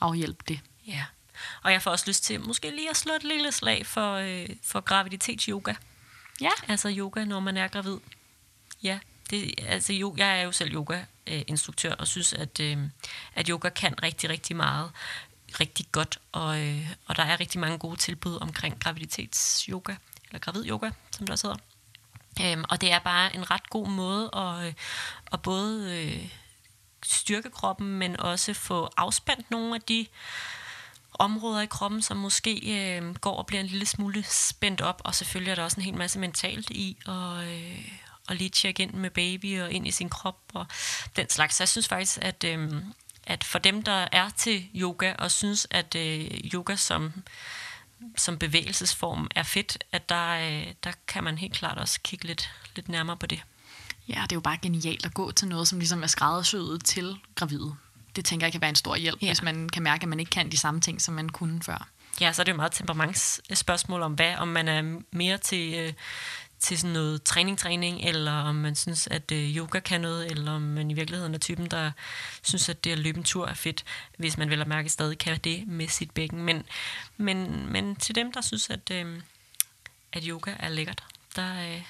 afhjælpe det.
Ja, og jeg får også lyst til måske lige at slå et lille slag for, øh, for graviditetsyoga.
Ja.
Altså yoga, når man er gravid. Ja, det, altså, jo, jeg er jo selv yoga-instruktør og synes, at, øh, at yoga kan rigtig, rigtig meget rigtig godt, og, øh, og der er rigtig mange gode tilbud omkring graviditetsyoga, eller gravid-yoga, som der også hedder. Øhm, og det er bare en ret god måde at, øh, at både øh, styrke kroppen, men også få afspændt nogle af de områder i kroppen, som måske øh, går og bliver en lille smule spændt op, og selvfølgelig er der også en hel masse mentalt i, og, øh, og lige tjekke ind med baby og ind i sin krop og den slags. Så jeg synes faktisk, at, øh, at for dem, der er til yoga og synes, at øh, yoga som, som bevægelsesform er fedt, at der, øh, der kan man helt klart også kigge lidt, lidt nærmere på det.
Ja, det er jo bare genialt at gå til noget, som ligesom er skræddersyet til gravide. Det tænker jeg kan være en stor hjælp,
Ja.
hvis man kan mærke, at man ikke kan de samme ting, som man kunne før.
Ja, så er det jo meget temperamentsspørgsmål om hvad, om man er mere til, øh, til sådan noget træning-træning, eller om man synes, at øh, yoga kan noget, eller om man i virkeligheden er typen, der synes, at det at løbe en tur er fedt, hvis man vel at mærke stadig kan det med sit bækken. Men, men, men til dem, der synes, at, øh, at yoga er lækkert, der, øh,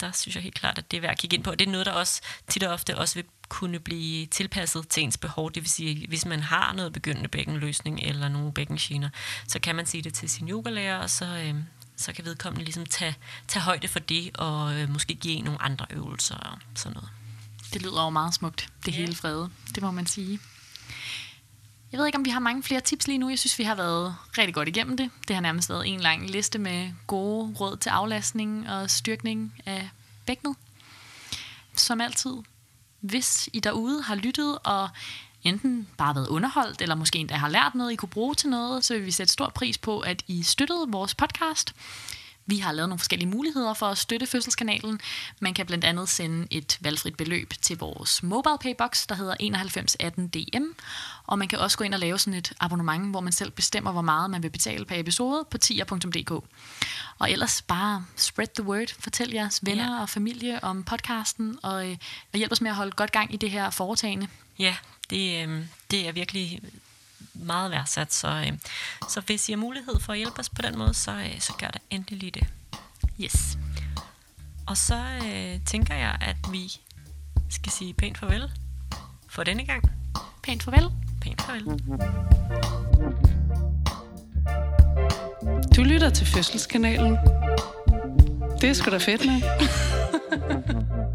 der synes jeg helt klart, at det er værd at kigge ind på. Det er noget, der også tit og ofte også vil kunne blive tilpasset til ens behov. Det vil sige, hvis man har noget begyndende bækkenløsning eller nogle bækkengener, så kan man sige det til sin yogalærer, og så, øh, så kan vedkommende ligesom tage, tage højde for det, og øh, måske give en nogle andre øvelser og sådan noget.
Det lyder jo meget smukt, det yeah. hele frede. Det må man sige. Jeg ved ikke, om vi har mange flere tips lige nu. Jeg synes, vi har været rigtig godt igennem det. Det har nærmest været en lang liste med gode råd til aflastning og styrkning af bækkenet. Som altid, hvis I derude har lyttet og enten bare været underholdt, eller måske endda har lært noget, I kunne bruge til noget, så vil vi sætte stor pris på, at I støttede vores podcast. Vi har lavet nogle forskellige muligheder for at støtte fødselskanalen. Man kan blandt andet sende et valgfrit beløb til vores mobile paybox, der hedder 9118 DM. Og man kan også gå ind og lave sådan et abonnement, hvor man selv bestemmer, hvor meget man vil betale per episode på tier.dk. Og ellers bare spread the word. Fortæl jeres venner ja. og familie om podcasten, og, øh, og hjælp os med at holde godt gang i det her foretagende.
Ja, det, øh, det er virkelig meget værdsat. Så, øh, så hvis I har mulighed for at hjælpe os på den måde, så, øh, så gør det endelig lige det.
Yes.
Og så øh, tænker jeg, at vi skal sige pænt farvel for denne gang.
Pænt farvel.
Pænt farvel.
Du lytter til Fødselskanalen. Det er sgu da fedt, nok. [laughs]